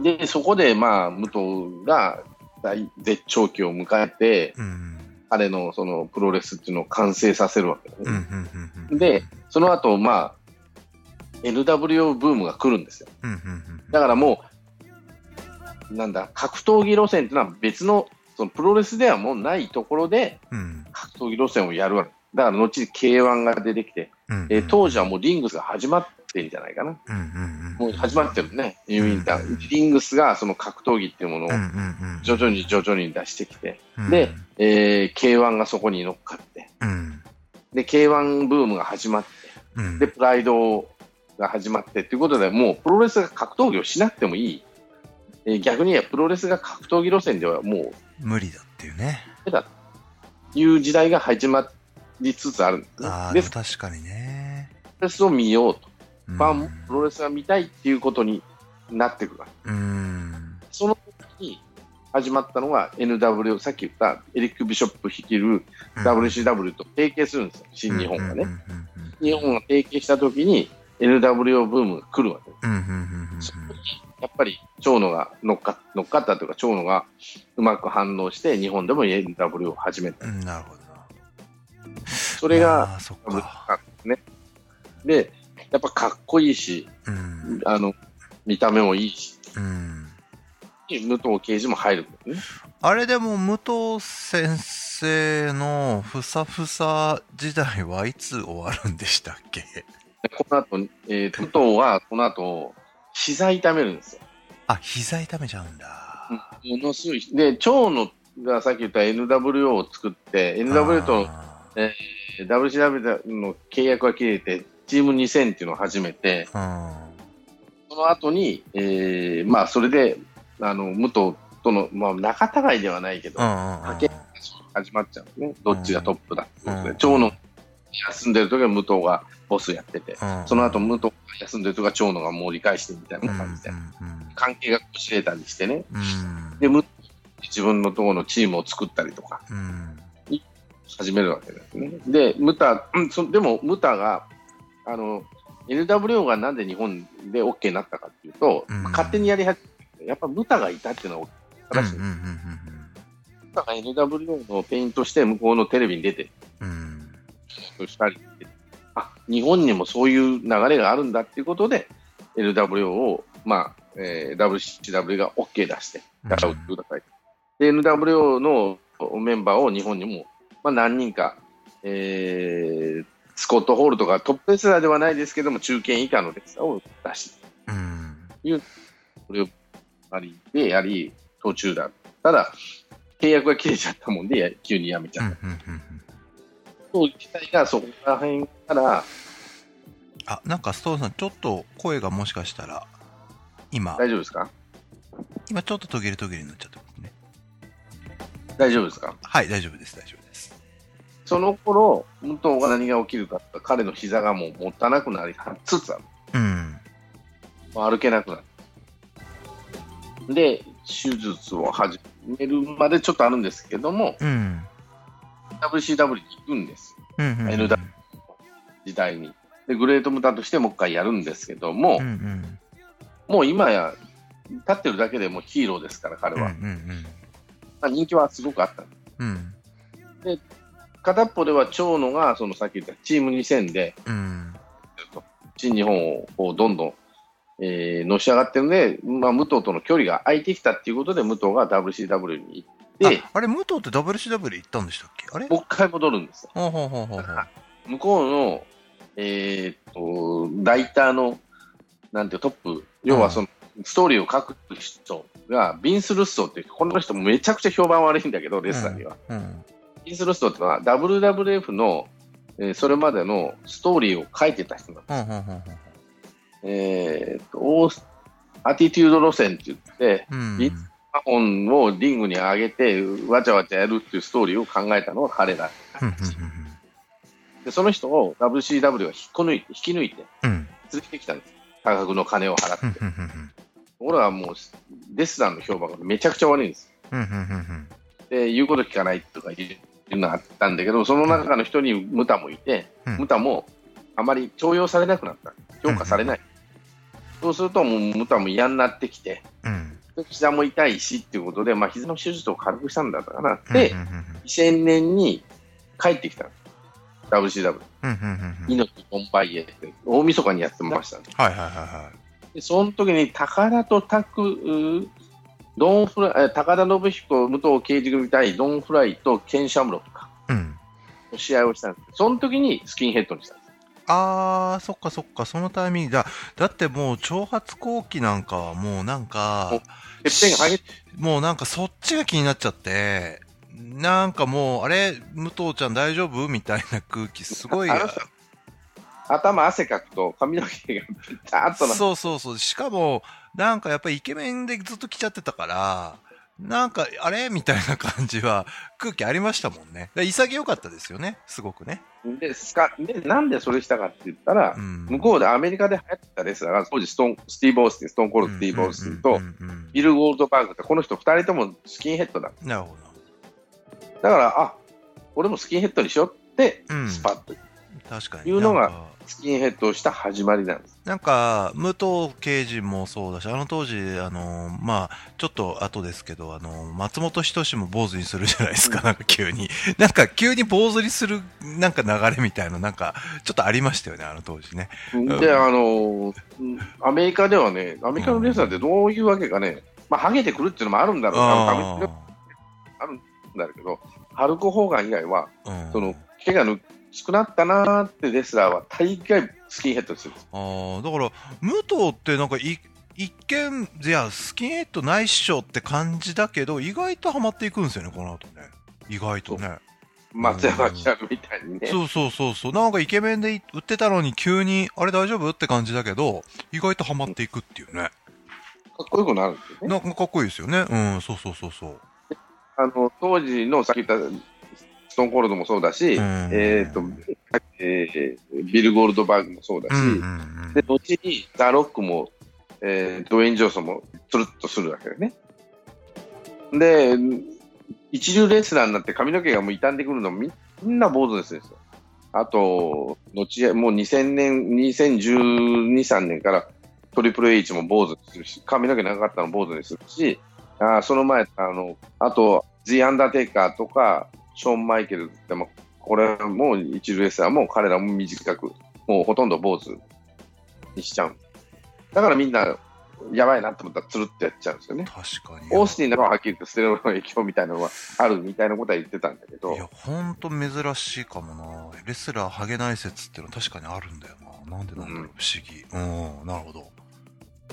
で、そこで、まあ、武藤が大絶頂期を迎えて、うん。彼のそのプロレスっていうのを完成させるわけですね。で、その後、まあ、NWO ブームが来るんですよ。だからもう、なんだ、格闘技路線っていうのは別の、そのプロレスではもうないところでうん、格闘技路線をやるわけ。だから後に K1 が出てきて、うんえー当時はもうリングスが始まってんじゃないかな。うんうんうん。もう始まってるね、ウィンタうんー。リングスがその格闘技っていうものをうんうんうん。徐々に徐々に出してきて、うんで、えー K1 がそこに乗っかって、うん。で、K1 ブームが始まって、うん。で、プライドが始まってっていうことで、もうプロレスが格闘技をしなくてもいい。えー逆に言えばプロレスが格闘技路線ではも無理だっていうね。う、だという時代が始まりつつあるんですね。確かにね。ロレスを見ようと。うんファンもプロレスが見たいっていうことになってくるわけうん。その時に始まったのが NW、さっき言ったエリック・ビショップ率いる WCW と提携するんですよ、新日本がね。日本が提携した時に NWO ブームが来るわけです。やっぱり長野が乗っか乗っかったというか、長野がうまく反応して、日本でも NW を始めた。うん。なるほどな。それが、そっか。ね。で、やっぱかっこいいし、うん。あの、見た目もいいし、うん。武藤刑事も入るね。あれでも武藤先生のふさふさ時代はいつ終わるんでしたっけ？でこの後、えー、武藤はこの後、膝痛めるんですよ。あ、膝痛めちゃうんだ。ものすごい。で、長野がさっき言った NWO を作って、NWO とあ WCW の契約が切れて、チーム2000っていうのを始めて、ーその後に、えー、まあ、それで、あの、武藤との、まあ、仲違いではないけど、うん。うんうんうん。かけ始まっちゃうね。どっちがトップだってことで、うん長野休んでる時は武藤がボスやってて、うんその後武藤が休んでる時は長野が盛り返してみたいうんな感じで、うん関係がこじれたりしてね、うん。で、む自分のところのチームを作ったりとか。うん始めるわけですね。で、ムタ、うんそでもムタが、あの、NWO がなんで日本で OK になったかっていうと、うん勝手にやり始めて、やっぱムタがいたっていうのは正しい。うんうんムタが NWO のペイントして向こうのテレビに出て、うんうんしたりあ、日本にもそういう流れがあるんだっていうことで、NWO を、まあ、えー WCW が OK 出して、やらうってください。で、NWO のメンバーを日本にも、まあ、何人か、えースコット・ホールとかトップレスラーではないですけども、中堅以下のレスラーを出し、うんこれをありでやり、途中だ。ただ、契約が切れちゃったもんで、や急に辞めちゃった。そう自体がそこら辺から、あ、なんかストーンさん、ちょっと声がもしかしたら、今、大丈夫ですか？今ちょっと途切れ途切れになっちゃってますね。大丈夫ですか？はい、大丈夫です、大丈夫。その頃、武藤が何が起きるか彼の膝がもう持たなくなりつつある。うん。歩けなくなる。で、手術を始めるまでちょっとあるんですけども、うん。WCW に行くんです。うんうんうん。NW 時代に。で、グレートムタとしてもう一回やるんですけども、うんうん。もう今や、立ってるだけでもうヒーローですから、彼は。うんうんまあ、人気はすごくあった。うん。片っぽでは長野が、そのさっき言ったチーム2000で、うん。新日本をどんどん、えーのし上がってるので、まあ、武藤との距離が空いてきたっていうことで、武藤が WCW に行って、ああれ、武藤って WCW 行ったんでしたっけ？あれ？もう一回戻るんですよ。向こうの、えーっと、ライターの、なんてトップ、要はその、ストーリーを書く人が、ビンス・ルッソーっていう、この人もめちゃくちゃ評判悪いんだけど、レスラーには。うん。ビンス・ルッソーってのは、WWF の、えーそれまでのストーリーを書いてた人なんです。えーっと、アティテュード路線って言って、うん。い本をリングに上げて、わちゃわちゃやるっていうストーリーを考えたのは彼ら。うんうんで、その人を WCW が引っこ抜いて、引き抜いて、うんうん。連れてきたんです。多額の金を払って。うんうんうん俺はもう、レスラーの評判がめちゃくちゃ悪いんです。で、言うこと聞かないとか言うのがあったんだけど、その中の人にムタもいて、うんムタもあまり重用されなくなった。評価されない。そうすると、もうムタも嫌になってきて、うん。で膝も痛いしっていうことで、まあ、膝の手術を軽くしたんだかな。でうん、うんうん2000年に帰ってきた。WCW。うんうんうんうん。命ボンバイエって、大晦日にやってました、はいはいはいはで、その時に高田とタク、うードンフライ、え高田信彦、武藤刑事組対ドンフライとケン・シャムロフか、い。うん。試合をしたんです。その時にスキンヘッドにしたんです。あー、そっかそっか、そのタイミングだ。だってもう、挑発後期なんかはもうなんか、もうなんかそっちが気になっちゃって、なんかもう、あれ、武藤ちゃん大丈夫みたいな空気すごい。頭汗かくと髪の毛がピタッとなそうそうそう。しかも、なんかやっぱりイケメンでずっと来ちゃってたから、なんか、あれ？みたいな感じは、空気ありましたもんね。潔かったですよね。すごくね。でスカで、なんでそれしたかって言ったら、うん。向こうでアメリカで流行ってたレスラーが、当時ストーン、スティーブ・オースティン、ストーンコールド・スティーブ・オースティンと、ビル・ゴールドバーグって、この人二人ともスキンヘッドだ。なるほだから、あ、俺もスキンヘッドにしようって、うんスパッとど。確かに。いうのがスキンヘッドをした始まりなんです。なんか、武藤刑事もそうだし、あの当時、あの、まあ、ちょっと後ですけど、あの、松本人志も坊主にするじゃないですか、なんか急に。なんか急に坊主にする、なんか流れみたいな、なんか、ちょっとありましたよね、あの当時ね。で、あの、うんアメリカではね、アメリカのレスラーってどういうわけかね、まあ、ハゲてくるっていうのもあるんだろうな、あるんだけど、ハルク・ホーガン以外は、うんその、毛がぬ少くなったなーってレスラーは大概スキンヘッドする。あーだから、武藤ってなんかい、一見、いや、スキンヘッドないっしょって感じだけど、意外とハマっていくんですよね、この後ね。意外とね。松山千春みたいにね。そうそうそうそう。なんかイケメンで売ってたのに急に、あれ大丈夫って感じだけど、意外とハマっていくっていうね。かっこよくなるんですよね。なんかかっこいいですよね。うん、そうそうそうそう。あの、当時のさっき言ったストーンコールドもそうだし、うんえっ、と、えービル・ゴールドバーグもそうだし、うんうんうんで、後にザ・ロックも、えードウェイン・ジョンソンもつるっとするわけだよね。で、一流レスラーになって髪の毛がもう傷んでくるのみみんな坊主ですよ。あと、後、もう2000年、2012、3年からトリプル H も坊主にするし、髪の毛長かったの坊主にするし、あーその前、あの、あと、ジ・アンダーテイカーとか、ショーン・マイケルっても、これも一流レスラーも彼らも短く、もうほとんど坊主にしちゃう。だからみんな、やばいなと思ったらつるってやっちゃうんですよね。確かに。オースティンなんかははっきり言ってステロイドの影響みたいなのはあるみたいなことは言ってたんだけどい、や、ほんと珍しいかもな。レスラーハゲない説っていうのは確かにあるんだよな。なんでなんだろう、うん不思議。うん、なるほど。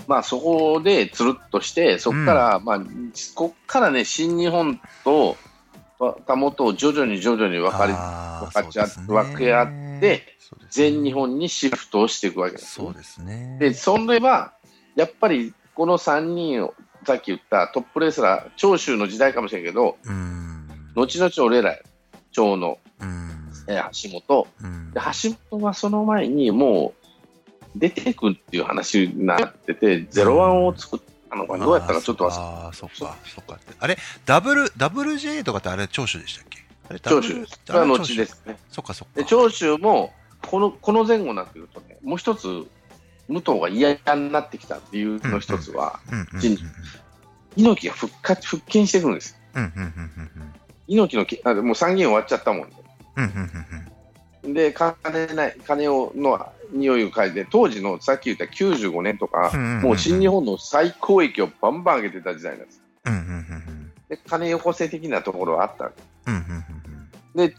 まあそこでつるっとして、そこから、まあ、こっからね、新日本と、たもとを徐々に徐々に分かり、分かち合っね分け合って、全日本にシフトをしていくわけですよそうですね。で、それは、やっぱりこの3人を、さっき言ったトップレスラー、長州の時代かもしれんけど、うん。後々俺ら、長野、うん。えー橋本、うんで橋本はその前にもう出てくっていう話になってて、ゼロワンを作ったのか、どうやったかちょっと忘れああ、そっか、そっかって。あれ、ダブル、ダブル J とかってあれ、長州でしたっけ？長州です。それは後ですね。そっか、そっか。で長州もこのこの前後になってくるとね、もう一つ、武藤が嫌になってきた理由の一つは、猪木が復活復権してくるんですよ。猪木のけあもう参議院終わっちゃったもんで。で、金ない、金をの匂いを嗅いで、当時のさっき言った95年とか、うんうんうんもう新日本の最高益をバンバン上げてた時代なんです。うんうんうんうん。で、金よこせ的なところはあったわけ。うんうんうん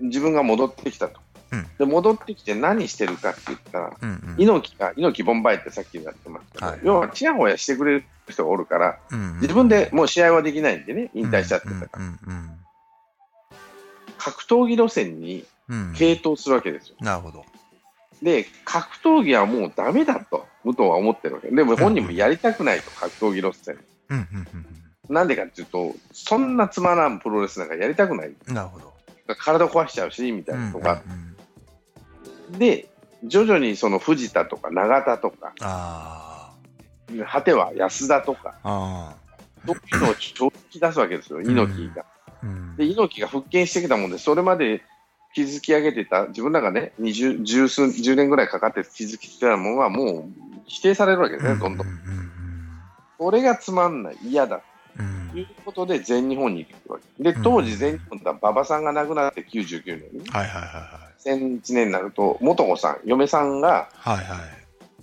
自分が戻ってきたと。うん。で、戻ってきて何してるかって言ったら、うんうん。猪木が、猪木ボンバイってさっき言ってますけど、はい。要はちやほやしてくれる人がおるから、うんうん自分でもう試合はできないんでね、引退しちゃってたから、うんうん格闘技路線にうんうん。傾倒するわけですよ。なるほど。で、格闘技はもうダメだと、武藤は思ってるわけ。でも本人もやりたくないと、格闘技路線。なんでかっていうと、そんなつまらんプロレスなんかやりたくない。うんなるほど。体壊しちゃうし、みたいなとか。で、徐々にその藤田とか永田とか、あ果ては安田とか、そういうのを調子出すわけですよ、猪木が。あ。うんで、猪木が復権してきたもんで、それまで築き上げてた、自分らがね、20、十数、10年ぐらいかかって築きてたものはもう否定されるわけですね、どんどん。うんうんこれがつまんない、嫌だ。うんということで全日本に行くわけ。で、当時全日本って馬場さんが亡くなって99年に、はいはいはいはい。2001年になると、元子さん、嫁さんがはいはい。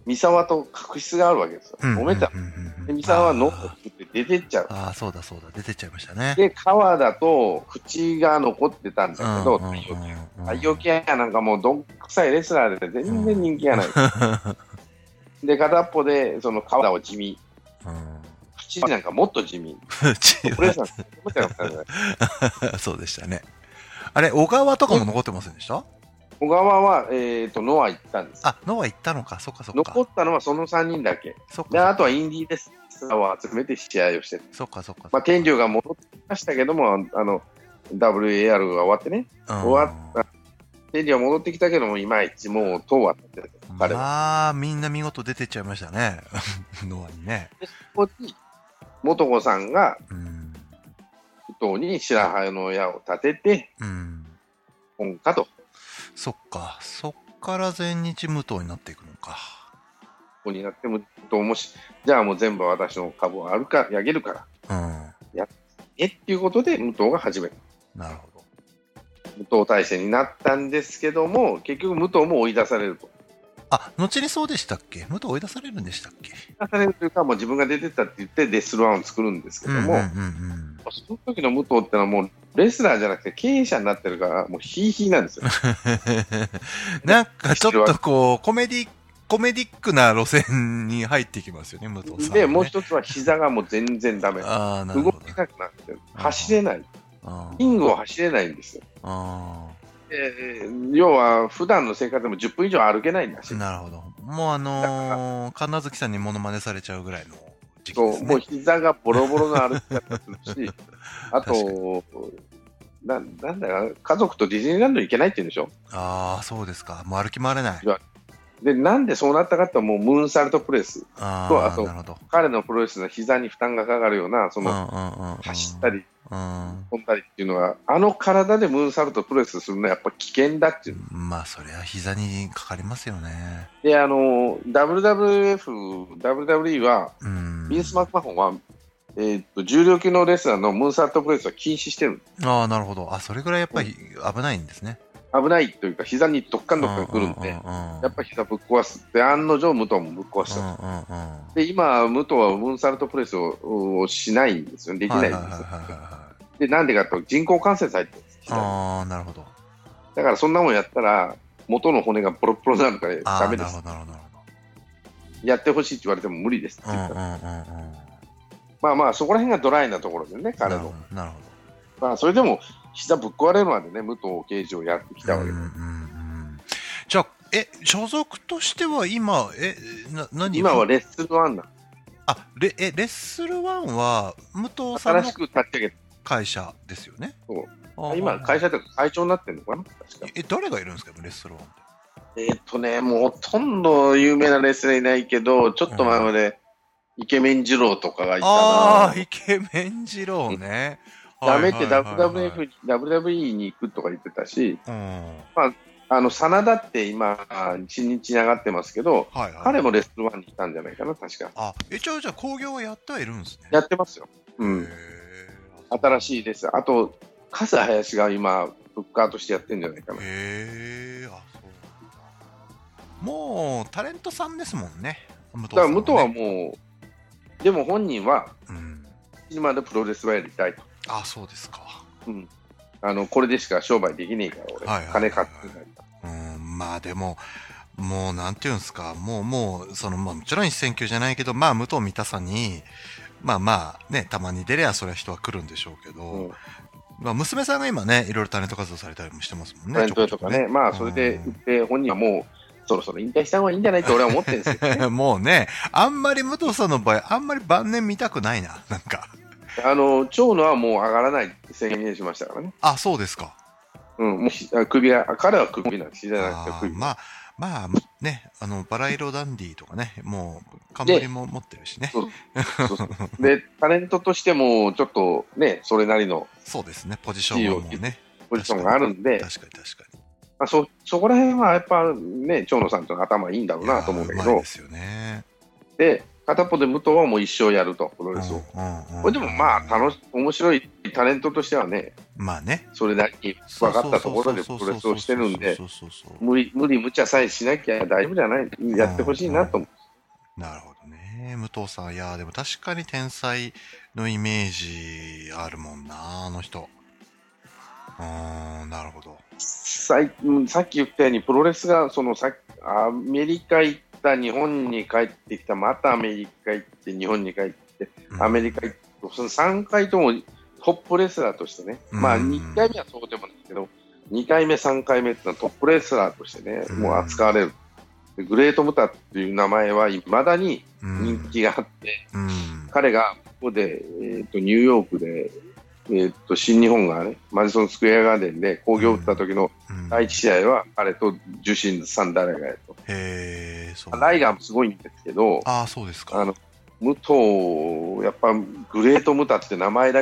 三沢と確執があるわけですよ。うん揉めた。うんうんうんで、三沢はノアと作って出てっちゃう。ああ、そうだそうだ、出てっちゃいましたね。で、川田と渕が残ってたんだけど、太陽ケアやなんかもうどんくさいレスラーで全然人気がない。で、片っぽで、その川田地味。うん渕なんかもっと地味。チプレスなんか思ってなかったじゃないそうでしたね。あれ、小川とかも残ってませんでした？小川は、えっ、と、ノア行ったんです。あ、ノア行ったのか、そっかそっか。残ったのはその3人だけ。で、そっかあとはインディーレスラーを集めて試合をしてる。そっかそっか。まあ、天竜が戻ってきましたけども、あの、WAR が終わってね、うん終わった。天竜は戻ってきたけども、いまいちもう、とはって。まあ、みんな見事出てっちゃいましたね。ノアにね。でそこに、元子さんが、うん。不当に白羽の矢を立てて、うん。本かと。そっか。そっから全日無党になっていくのか。ここになっても、どうもし、じゃあもう全部私の株をあるか、あげるから、うん。えっていうことで、武藤が始めた。なるほど。武藤体制になったんですけども、結局武藤も追い出されると。あ、後にそうでしたっけ？無党追い出されるんでしたっけ？追い出されるというか、もう自分が出てったって言って、デスルワンを作るんですけども、うんうんうんその時の武藤ってのはもう、レスラーじゃなくて経営者になってるから、もうヒーヒーなんですよ。うん。なんかちょっとこう、コメディ、コメディックな路線に入ってきますよね、武藤さん、ね。で、もう一つは膝がもう全然ダメ。ああ、なるほど。動けなくなってる。走れない。リングを走れないんですよ。あで要は、普段の生活でも10分以上歩けないんだしー、なるほど。もうあのー、神奈月さんにモノマネされちゃうぐらいの時期ですね。もう膝がボロボロの歩き方するし、あと、ななんだよ、家族とディズニーランド行けないって言うんでしょ？ああ、そうですか。もう歩き回れない。で、なんでそうなったかってもうムーンサルトプレス。とあと。彼のプロレスの膝に負担がかかるような、その、走ったり、うん。飛んだりっていうのは、あの体でムーンサルトプレスするのはやっぱ危険だっていう。まあ、そりゃ膝にかかりますよね。で、あの、WWF、WWE は、うん。ビンス・マクマホンは、えーっと、重量級のレスラーのムーンサルトプレスは禁止してる。ああ、なるほど。あ、それぐらいやっぱり危ないんですね。危ないというか、膝にどっかんどっかん来るんで、やっぱり膝ぶっ壊すって、案の定、武藤もぶっ壊した。うんうんうんで、今、武藤はムーンサルトプレスををしないんですよ。できないんですよ。で、なんでかと人工関節入ってるんですああ、なるほど。だから、そんなもんやったら、元の骨がボロッボロになるからダメですやってほしいって言われても無理ですって。言ったら。まあまあ、そこら辺がドライなところでね、彼のなるほ。ど、まあ、それでも、膝ぶっ壊れるまでね、武藤刑事をやってきたど。わけでうんうんうん。じゃあ、え、所属としては今、え、な、何今はレッスルワンなのあ、レ、え、レッスルワンは、武藤さんの新しく立ち上げた。会社ですよね？そう今、会社というか会長になってるのかな？え、誰がいるんですか、レッスルワンって？えーっとね、もうほとんど有名なレスラーいないけど、ちょっと前まで、イケメン二郎とかがいたなああ、イケメン二郎ね。ダメって WWE に行くとか言ってたし、うん。あの、真田って今、新日に上がってますけど、はいはい。彼もレッスルワンにいたんじゃないかな、確か。あ、え、じゃあ、じゃあ、工業はやってはいるんですね。やってますよ。うん。へ新しいです。あと、笠林が今、ブッカーとしてやってるんじゃないかな。え。へえ、あ、そう。もう、タレントさんですもんね。武藤だから、武藤はねもう、でも本人は、うん。今でプロレスはやりたいと。あ、そうですか。うん。あの、これでしか商売できねえから、俺。はいはいはい金買ってない。うん、まあでも、もうなんていうんですか、もうもう、その、まあもちろん一選挙じゃないけど、まあ武藤三田さんに、まあまあね、たまに出りゃそれは人は来るんでしょうけど、うん。まあ娘さんが今ね、いろいろタレント活動されたりもしてますもんね。タレントとかね。まあ、それで売って、本人はもう、そろそろ引退した方がいいんじゃないと俺は思ってるんですよ、ね。もうね、あんまり武藤さんの場合、あんまり晩年見たくないな、なんか。あの、長野はもう上がらないって宣言しましたからね。あ、そうですか。うん、もう首が、彼は首なんです。膝じゃなくてあー首。まあ、まあ、ね、あの、バラ色ダンディとかね、もう、冠も持ってるしね。で、タレントとしても、ちょっとね、それなりのそうですね、ポジションはもうね。ポジションがあるんで、確かに確かに。まあ、そ、そこら辺はやっぱね、長野さんとの頭いいんだろうなと思うんだけどで、すよね。で、片っぽで武藤はもう一生やると、プロレスを。これでもまあ、楽し、面白いタレントとしてはね、まあね。それなりに分かったところでプロレスをしてるんで無理、無理無茶さえしなきゃ大丈夫じゃない、やってほしいなと思なるほどね。武藤さん、いや、でも確かに天才のイメージあるもんな、あの人。うーん、なるほど。ささっき言ったように、プロレスがそのさアメリカ行った、日本に帰ってきた、またアメリカ行って、日本に帰って、うん。アメリカ行って、その3回ともトップレスラーとしてね、まあうん1回目はそうでもないけど、2回目、3回目ってのはトップレスラーとしてね、うん。もう扱われる。でグレート・ムタっていう名前はいまだにうん。人気があって、うん。彼がここで、えー、とニューヨークで、えー、と新日本がね、マディソン・スクエア・ガーデンで興行を打った時のうん第一試合は彼と受信サンダーライガーやと。へえ、そう。ライガーもすごいんですけど、ああ、そうですか。あの武藤、やっぱグレート・ムタって名前だ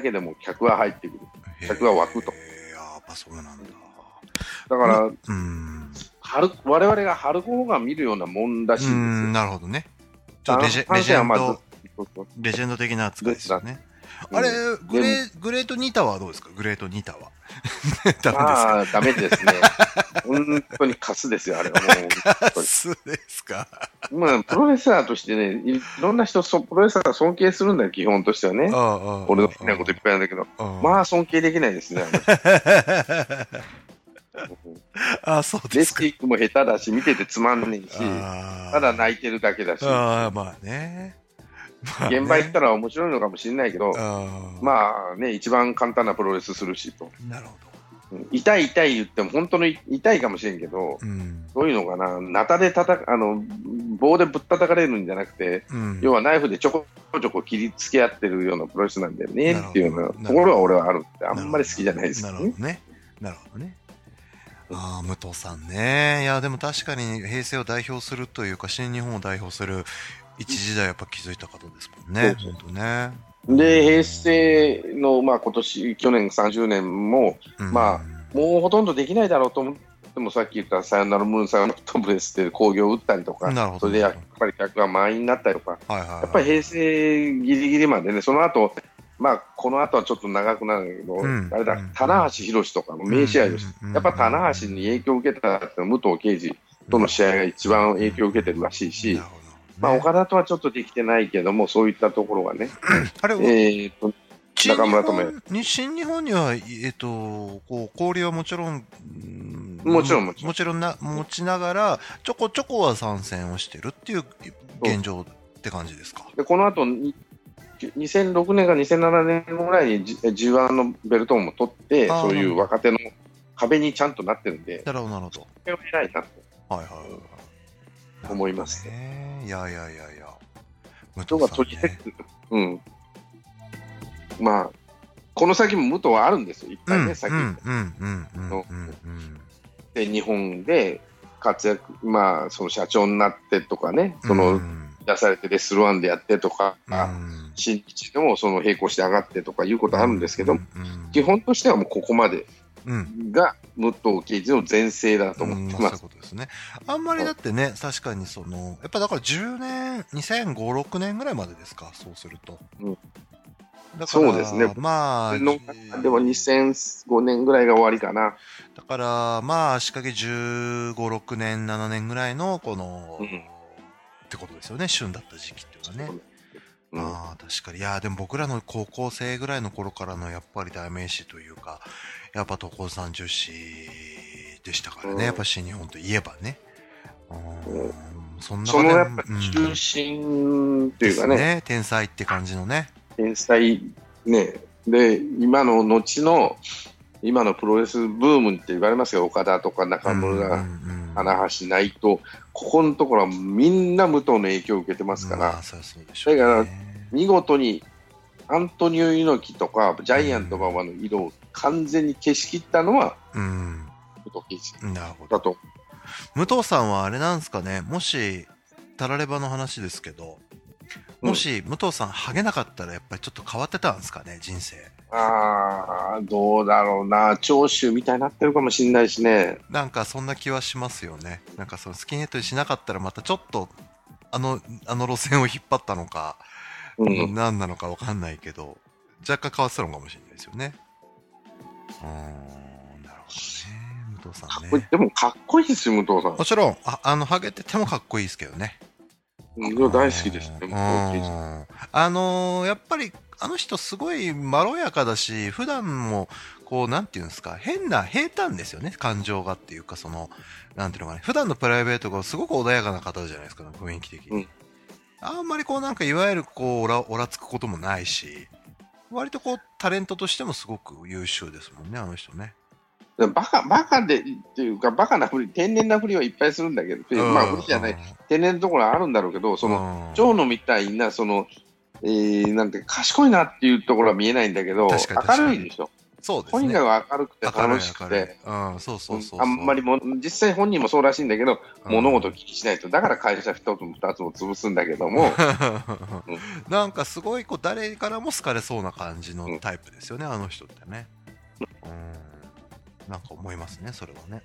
けでも客は入ってくる。客が湧くとやっぱそうなんだ。だから、うん。春我々が春子が見るようなもんらしなるほどね。ちょっとレジェンド、レジェンド的な扱いですよね。うんあれ、グレー、グレートニタはどうですか？グレートニタは。ダメですか？ああ、ダメですね。本当にカスですよ、あれはもう。本当にそうですか？まあ、プロレスラーとしてね、いろんな人、そプロレスラー尊敬するんだよ、基本としてはね。俺俺の好きなこといっぱいあるんだけど、あまあ、尊敬できないですね。あ そうレですか。スキックも下手だし、見ててつまんねえし、ただ泣いてるだけだし、ああ、まあね。現場行ったら面白いのかもしれないけど、まあね、一番簡単なプロレスするしと。なるほうん痛い痛い言っても本当に痛いかもしれんけど、ど。うん。どういうのかな、ナタで叩く、あの、棒でぶったたかれるんじゃなくて、うん。要はナイフでちょこちょこ切りつけ合ってるようなプロレスなんだよねっていうようなところは俺はあるって、あんまり好きじゃないですなねるほどね。なるほどね。ああ、武藤さんね。いや、でも確かに平成を代表するというか、新日本を代表する一時代やっぱ気づいた方ですもんね。そうね。で、平成の、まあ今年、去年30年も、うんまもうほとんどできないだろうと思っても、さっき言ったサヨナラムーンサヨナラトブレスで興行を打ったりとか、それでやっぱり客が満員になったりとか、はいはいはい。やっぱり平成ギリギリまでね、その後、まあ、この後はちょっと長くなるけど、うんあれだうん、棚橋宏とかの名試合です。うんやっぱ棚橋に影響を受けた武藤敬司との試合が一番影響を受けてるらしいし、まあ、岡田とはちょっとできてないけども、そういったところがね、あれ、えーと、中村智新日本には、えっと、こう、交流はもちろん、うん。もちろんもちろん。もちろんな、持ちながら、ちょこちょこは参戦をしてるっていう現状って感じですか？でこの後に2006年か2007年ぐらいに G- G1 のベルトも取って、そういう若手の壁にちゃんとなってるんで、なるほど、なるほど。それは偉いなと。はいはいはいはい。思いますね。ね。いやいやいやいや。武藤さんね取りて。うん。まあ、この先も武藤はあるんですよ、いっぱいね、先うんうんうんうんうんうんで日本で活躍、まあ、その社長になってとかね、そうんのうん出されてレスルワンでやってとか、うん新日でもその並行して上がってとかいうことあるんですけど、基本としてはもうここまでうんが武藤敬司の全盛だと思ってうんまあます。そういうことですね。あんまりだってね、確かにその、やっぱだから10年、2005、6年ぐらいまでですか、そうすると。うんそうですねまあ、のでも2005年ぐらいが終わりかな。だから、まあ、足掛け15、6年、7年ぐらいの、この、うんってことですよね、旬だった時期っていうのはね。うん。ああ、確かに。いや、でも僕らの高校生ぐらいの頃からのやっぱり代名詞というか、やっぱ東高三十市でしたからね、うん。やっぱ新日本といえばね。うん。うん。そんなそのやっぱうん。中心っていうかね、ですね、天才って感じのね。天才ね、で、今の後の、今のプロレスブームって言われますよ、岡田とか中村、花橋、内藤、ここのところはみんな武藤の影響を受けてますから。だから見事にアントニオ猪木とかジャイアント馬場の色を完全に消し切ったのはうん。武藤敬司なるほど。だと。武藤さんはあれなんですかね、もし、たらればの話ですけど、もし武藤さん、ハゲなかったらやっぱりちょっと変わってたんですかね、人生。ああ、どうだろうな、長州みたいになってるかもしれないしね。なんかそんな気はしますよね。なんかそのスキンヘッドにしなかったらまたちょっと、あの、あの路線を引っ張ったのか、うん、何なのかわかんないけど、若干変わってたのかもしれないですよね。うーん、なるほどね。武藤さんこれね。でもかっこいいですよ、武藤さん。もちろん、ああの、ハゲててもかっこいいですけどね。うん大好きですね、あのーやっぱり、あの人すごいまろやかだし、普段も、こう、なんていうんですか、変な、平坦ですよね、感情がっていうか、その、なんていうのかね、普段のプライベートがすごく穏やかな方じゃないですか、雰囲気的に。うん。あんまりこう、なんか、いわゆるこう、おら、おらつくこともないし、割とこう、タレントとしてもすごく優秀ですもんね、あの人ね。バカ、バカで、っていうか、バカなふり、天然なふりはいっぱいするんだけど、まあ、ふりじゃない、天然なところはあるんだろうけど、その、の蝶野みたいな、その、えー、なんて、賢いなっていうところは見えないんだけど、明るいでしょ。そうですね。とにかく明るくて楽しくて、うん、そうそうそうそう。あんまりも、実際本人もそうらしいんだけど、うん物事を聞きしないと、だから会社一つも二つも潰すんだけども、なんかすごいこう誰からも好かれそうな感じのタイプですよね、あの人ってね。うん。なんか思いますね、それはね。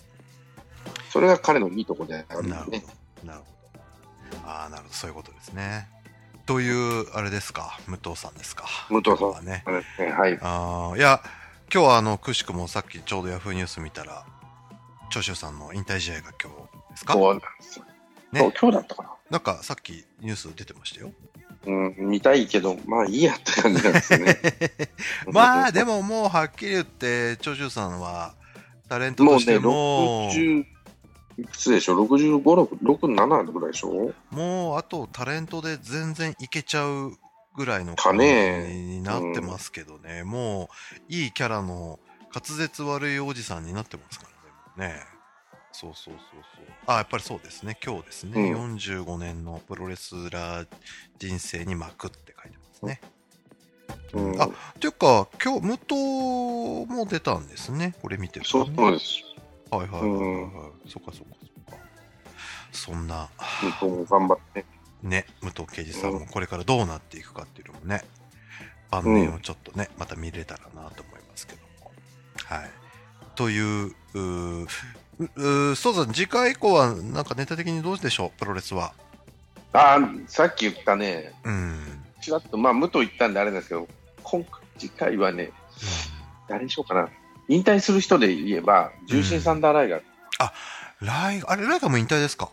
それが彼のいいとこであるんなるほ。ど。なるほど。ああ、なるほど、そういうことですね。という、あれですか、武藤さんですか？武藤さんはね。はい。ああ、いや、今日はあの、くしくもさっきちょうどヤフーニュース見たら、長州さんの引退試合が今日ですか？そうなんですよ。ね今日だったかな。なんかさっきニュース出てましたよ。うん、見たいけど、まあいいやって感じなんですよね。まあでももうはっきり言って長州さんはタレントもうね、としても60、いくつでしょ ?65、6、6、7ぐらいでしょもうあとタレントで全然いけちゃうぐらいのか感じねになってますけどね、もういいキャラの滑舌悪いおじさんになってますからね。ねそうそうそうそう。あ、やっぱりそうですね。今日ですね。う45年のプロレスラー人生に幕って書いてますね。うん、あっていうか、今日、武藤も出たんですね。これ見てるそうとね。そうです。はいはいはいはい、はいそっかそっかそっか。そんな、向こうも頑張って。ね、武藤敬司さんもこれからどうなっていくかっていうのもね、晩年をちょっとね、また見れたらなと思いますけども。はい。という、うーうそうさん、次回以降はなんかネタ的にどうでしょう、プロレスは。あさっき言ったね、うん。ちらっと、まあ、無と言ったんであれですけど、今次回はね、誰にしようかな。引退する人で言えば、重心サンダーライガー。ライあれ、ライガーも引退ですか？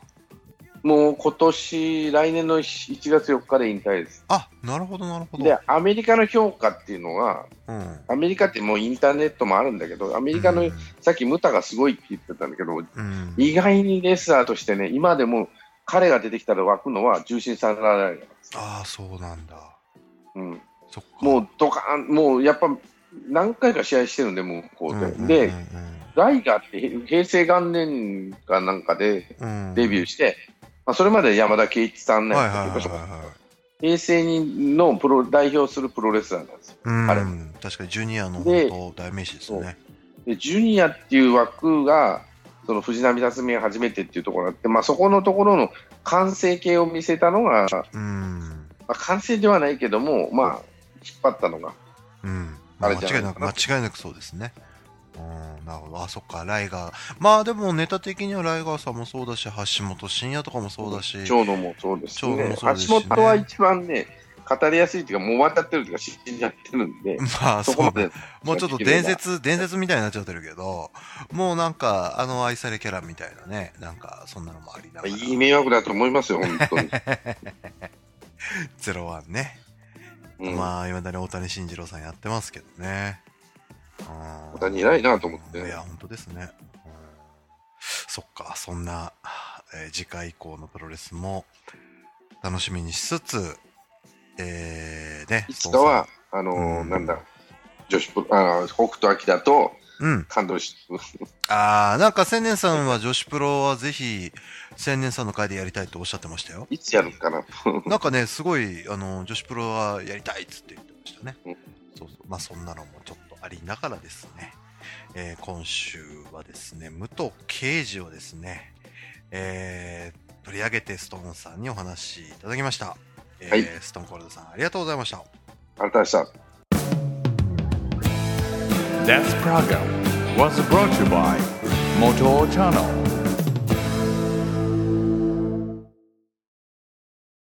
もう今年、来年の1月4日で引退です。あ、なるほどなるほど。で、アメリカの評価っていうのは、うん。アメリカってもうインターネットもあるんだけど、アメリカの、うんさっきムタがすごいって言ってたんだけど、うん、意外にレスラーとしてね、今でも彼が出てきたら湧くのは重心サンダーライガーです。ああ、そうなんだ。うん。もうドカーン、もうやっぱ何回か試合してるんで、もうこうで。うんうんうんうん、で、ライガーってへ平成元年かなんかでうんデビューして、まあ、それまで山田圭一さんね、はいはいはいはいはい。平成にのプロ代表するプロレスラーなんですよ。うん、彼確かにジュニアの代名詞ですね。でジュニアっていう枠が、その藤波辰巳が初めてっていうところがあって、まあ、そこのところの完成形を見せたのが、まうん。あ、完成ではないけども、まあ、引っ張ったのが、うん。まああれじゃ間違いなく、間違いなくそうですね。うん、なるほど。あ、そっか、ライガー。まあでもネタ的にはライガーさんもそうだし、橋本真也とかもそうだし。長野もそうですねもそうですしね橋本は一番ね、語りやすいっていうか、もう終わっちゃってるっていうか、死んじゃってるんで、まあ、そこまでそうね。もうちょっと伝説、伝説みたいになっちゃってるけど、もうなんか、あの愛されキャラみたいなね、なんか、そんなのもありながら。いい迷惑だと思いますよ、本当に。ゼロワンね。うん、まあ、いまだに大谷慎次郎さんやってますけどね。うん大谷偉いなと思っていや、本当ですね。うんそっか、そんな、えー次回以降のプロレスも楽しみにしつつ、えー、ね、いつかは、あのーうんなんだ、女子プロ、あの北斗晶とうん。感動し、あー、なんか千年さんは女子プロはぜひ、千年さんの会でやりたいとおっしゃってましたよ。いつやるかな。なんかね、すごい、あの、女子プロはやりたいっつって言ってましたね。うんそうそう。まあ、そんなのもちょっとありながらですね、えー今週はですね、武藤敬司をですね、えー取り上げてストーンさんにお話しいただきました。えーはいストーンコールドさん、ありがとうございました。あなたでした。This program was brought to you by Moto Channel.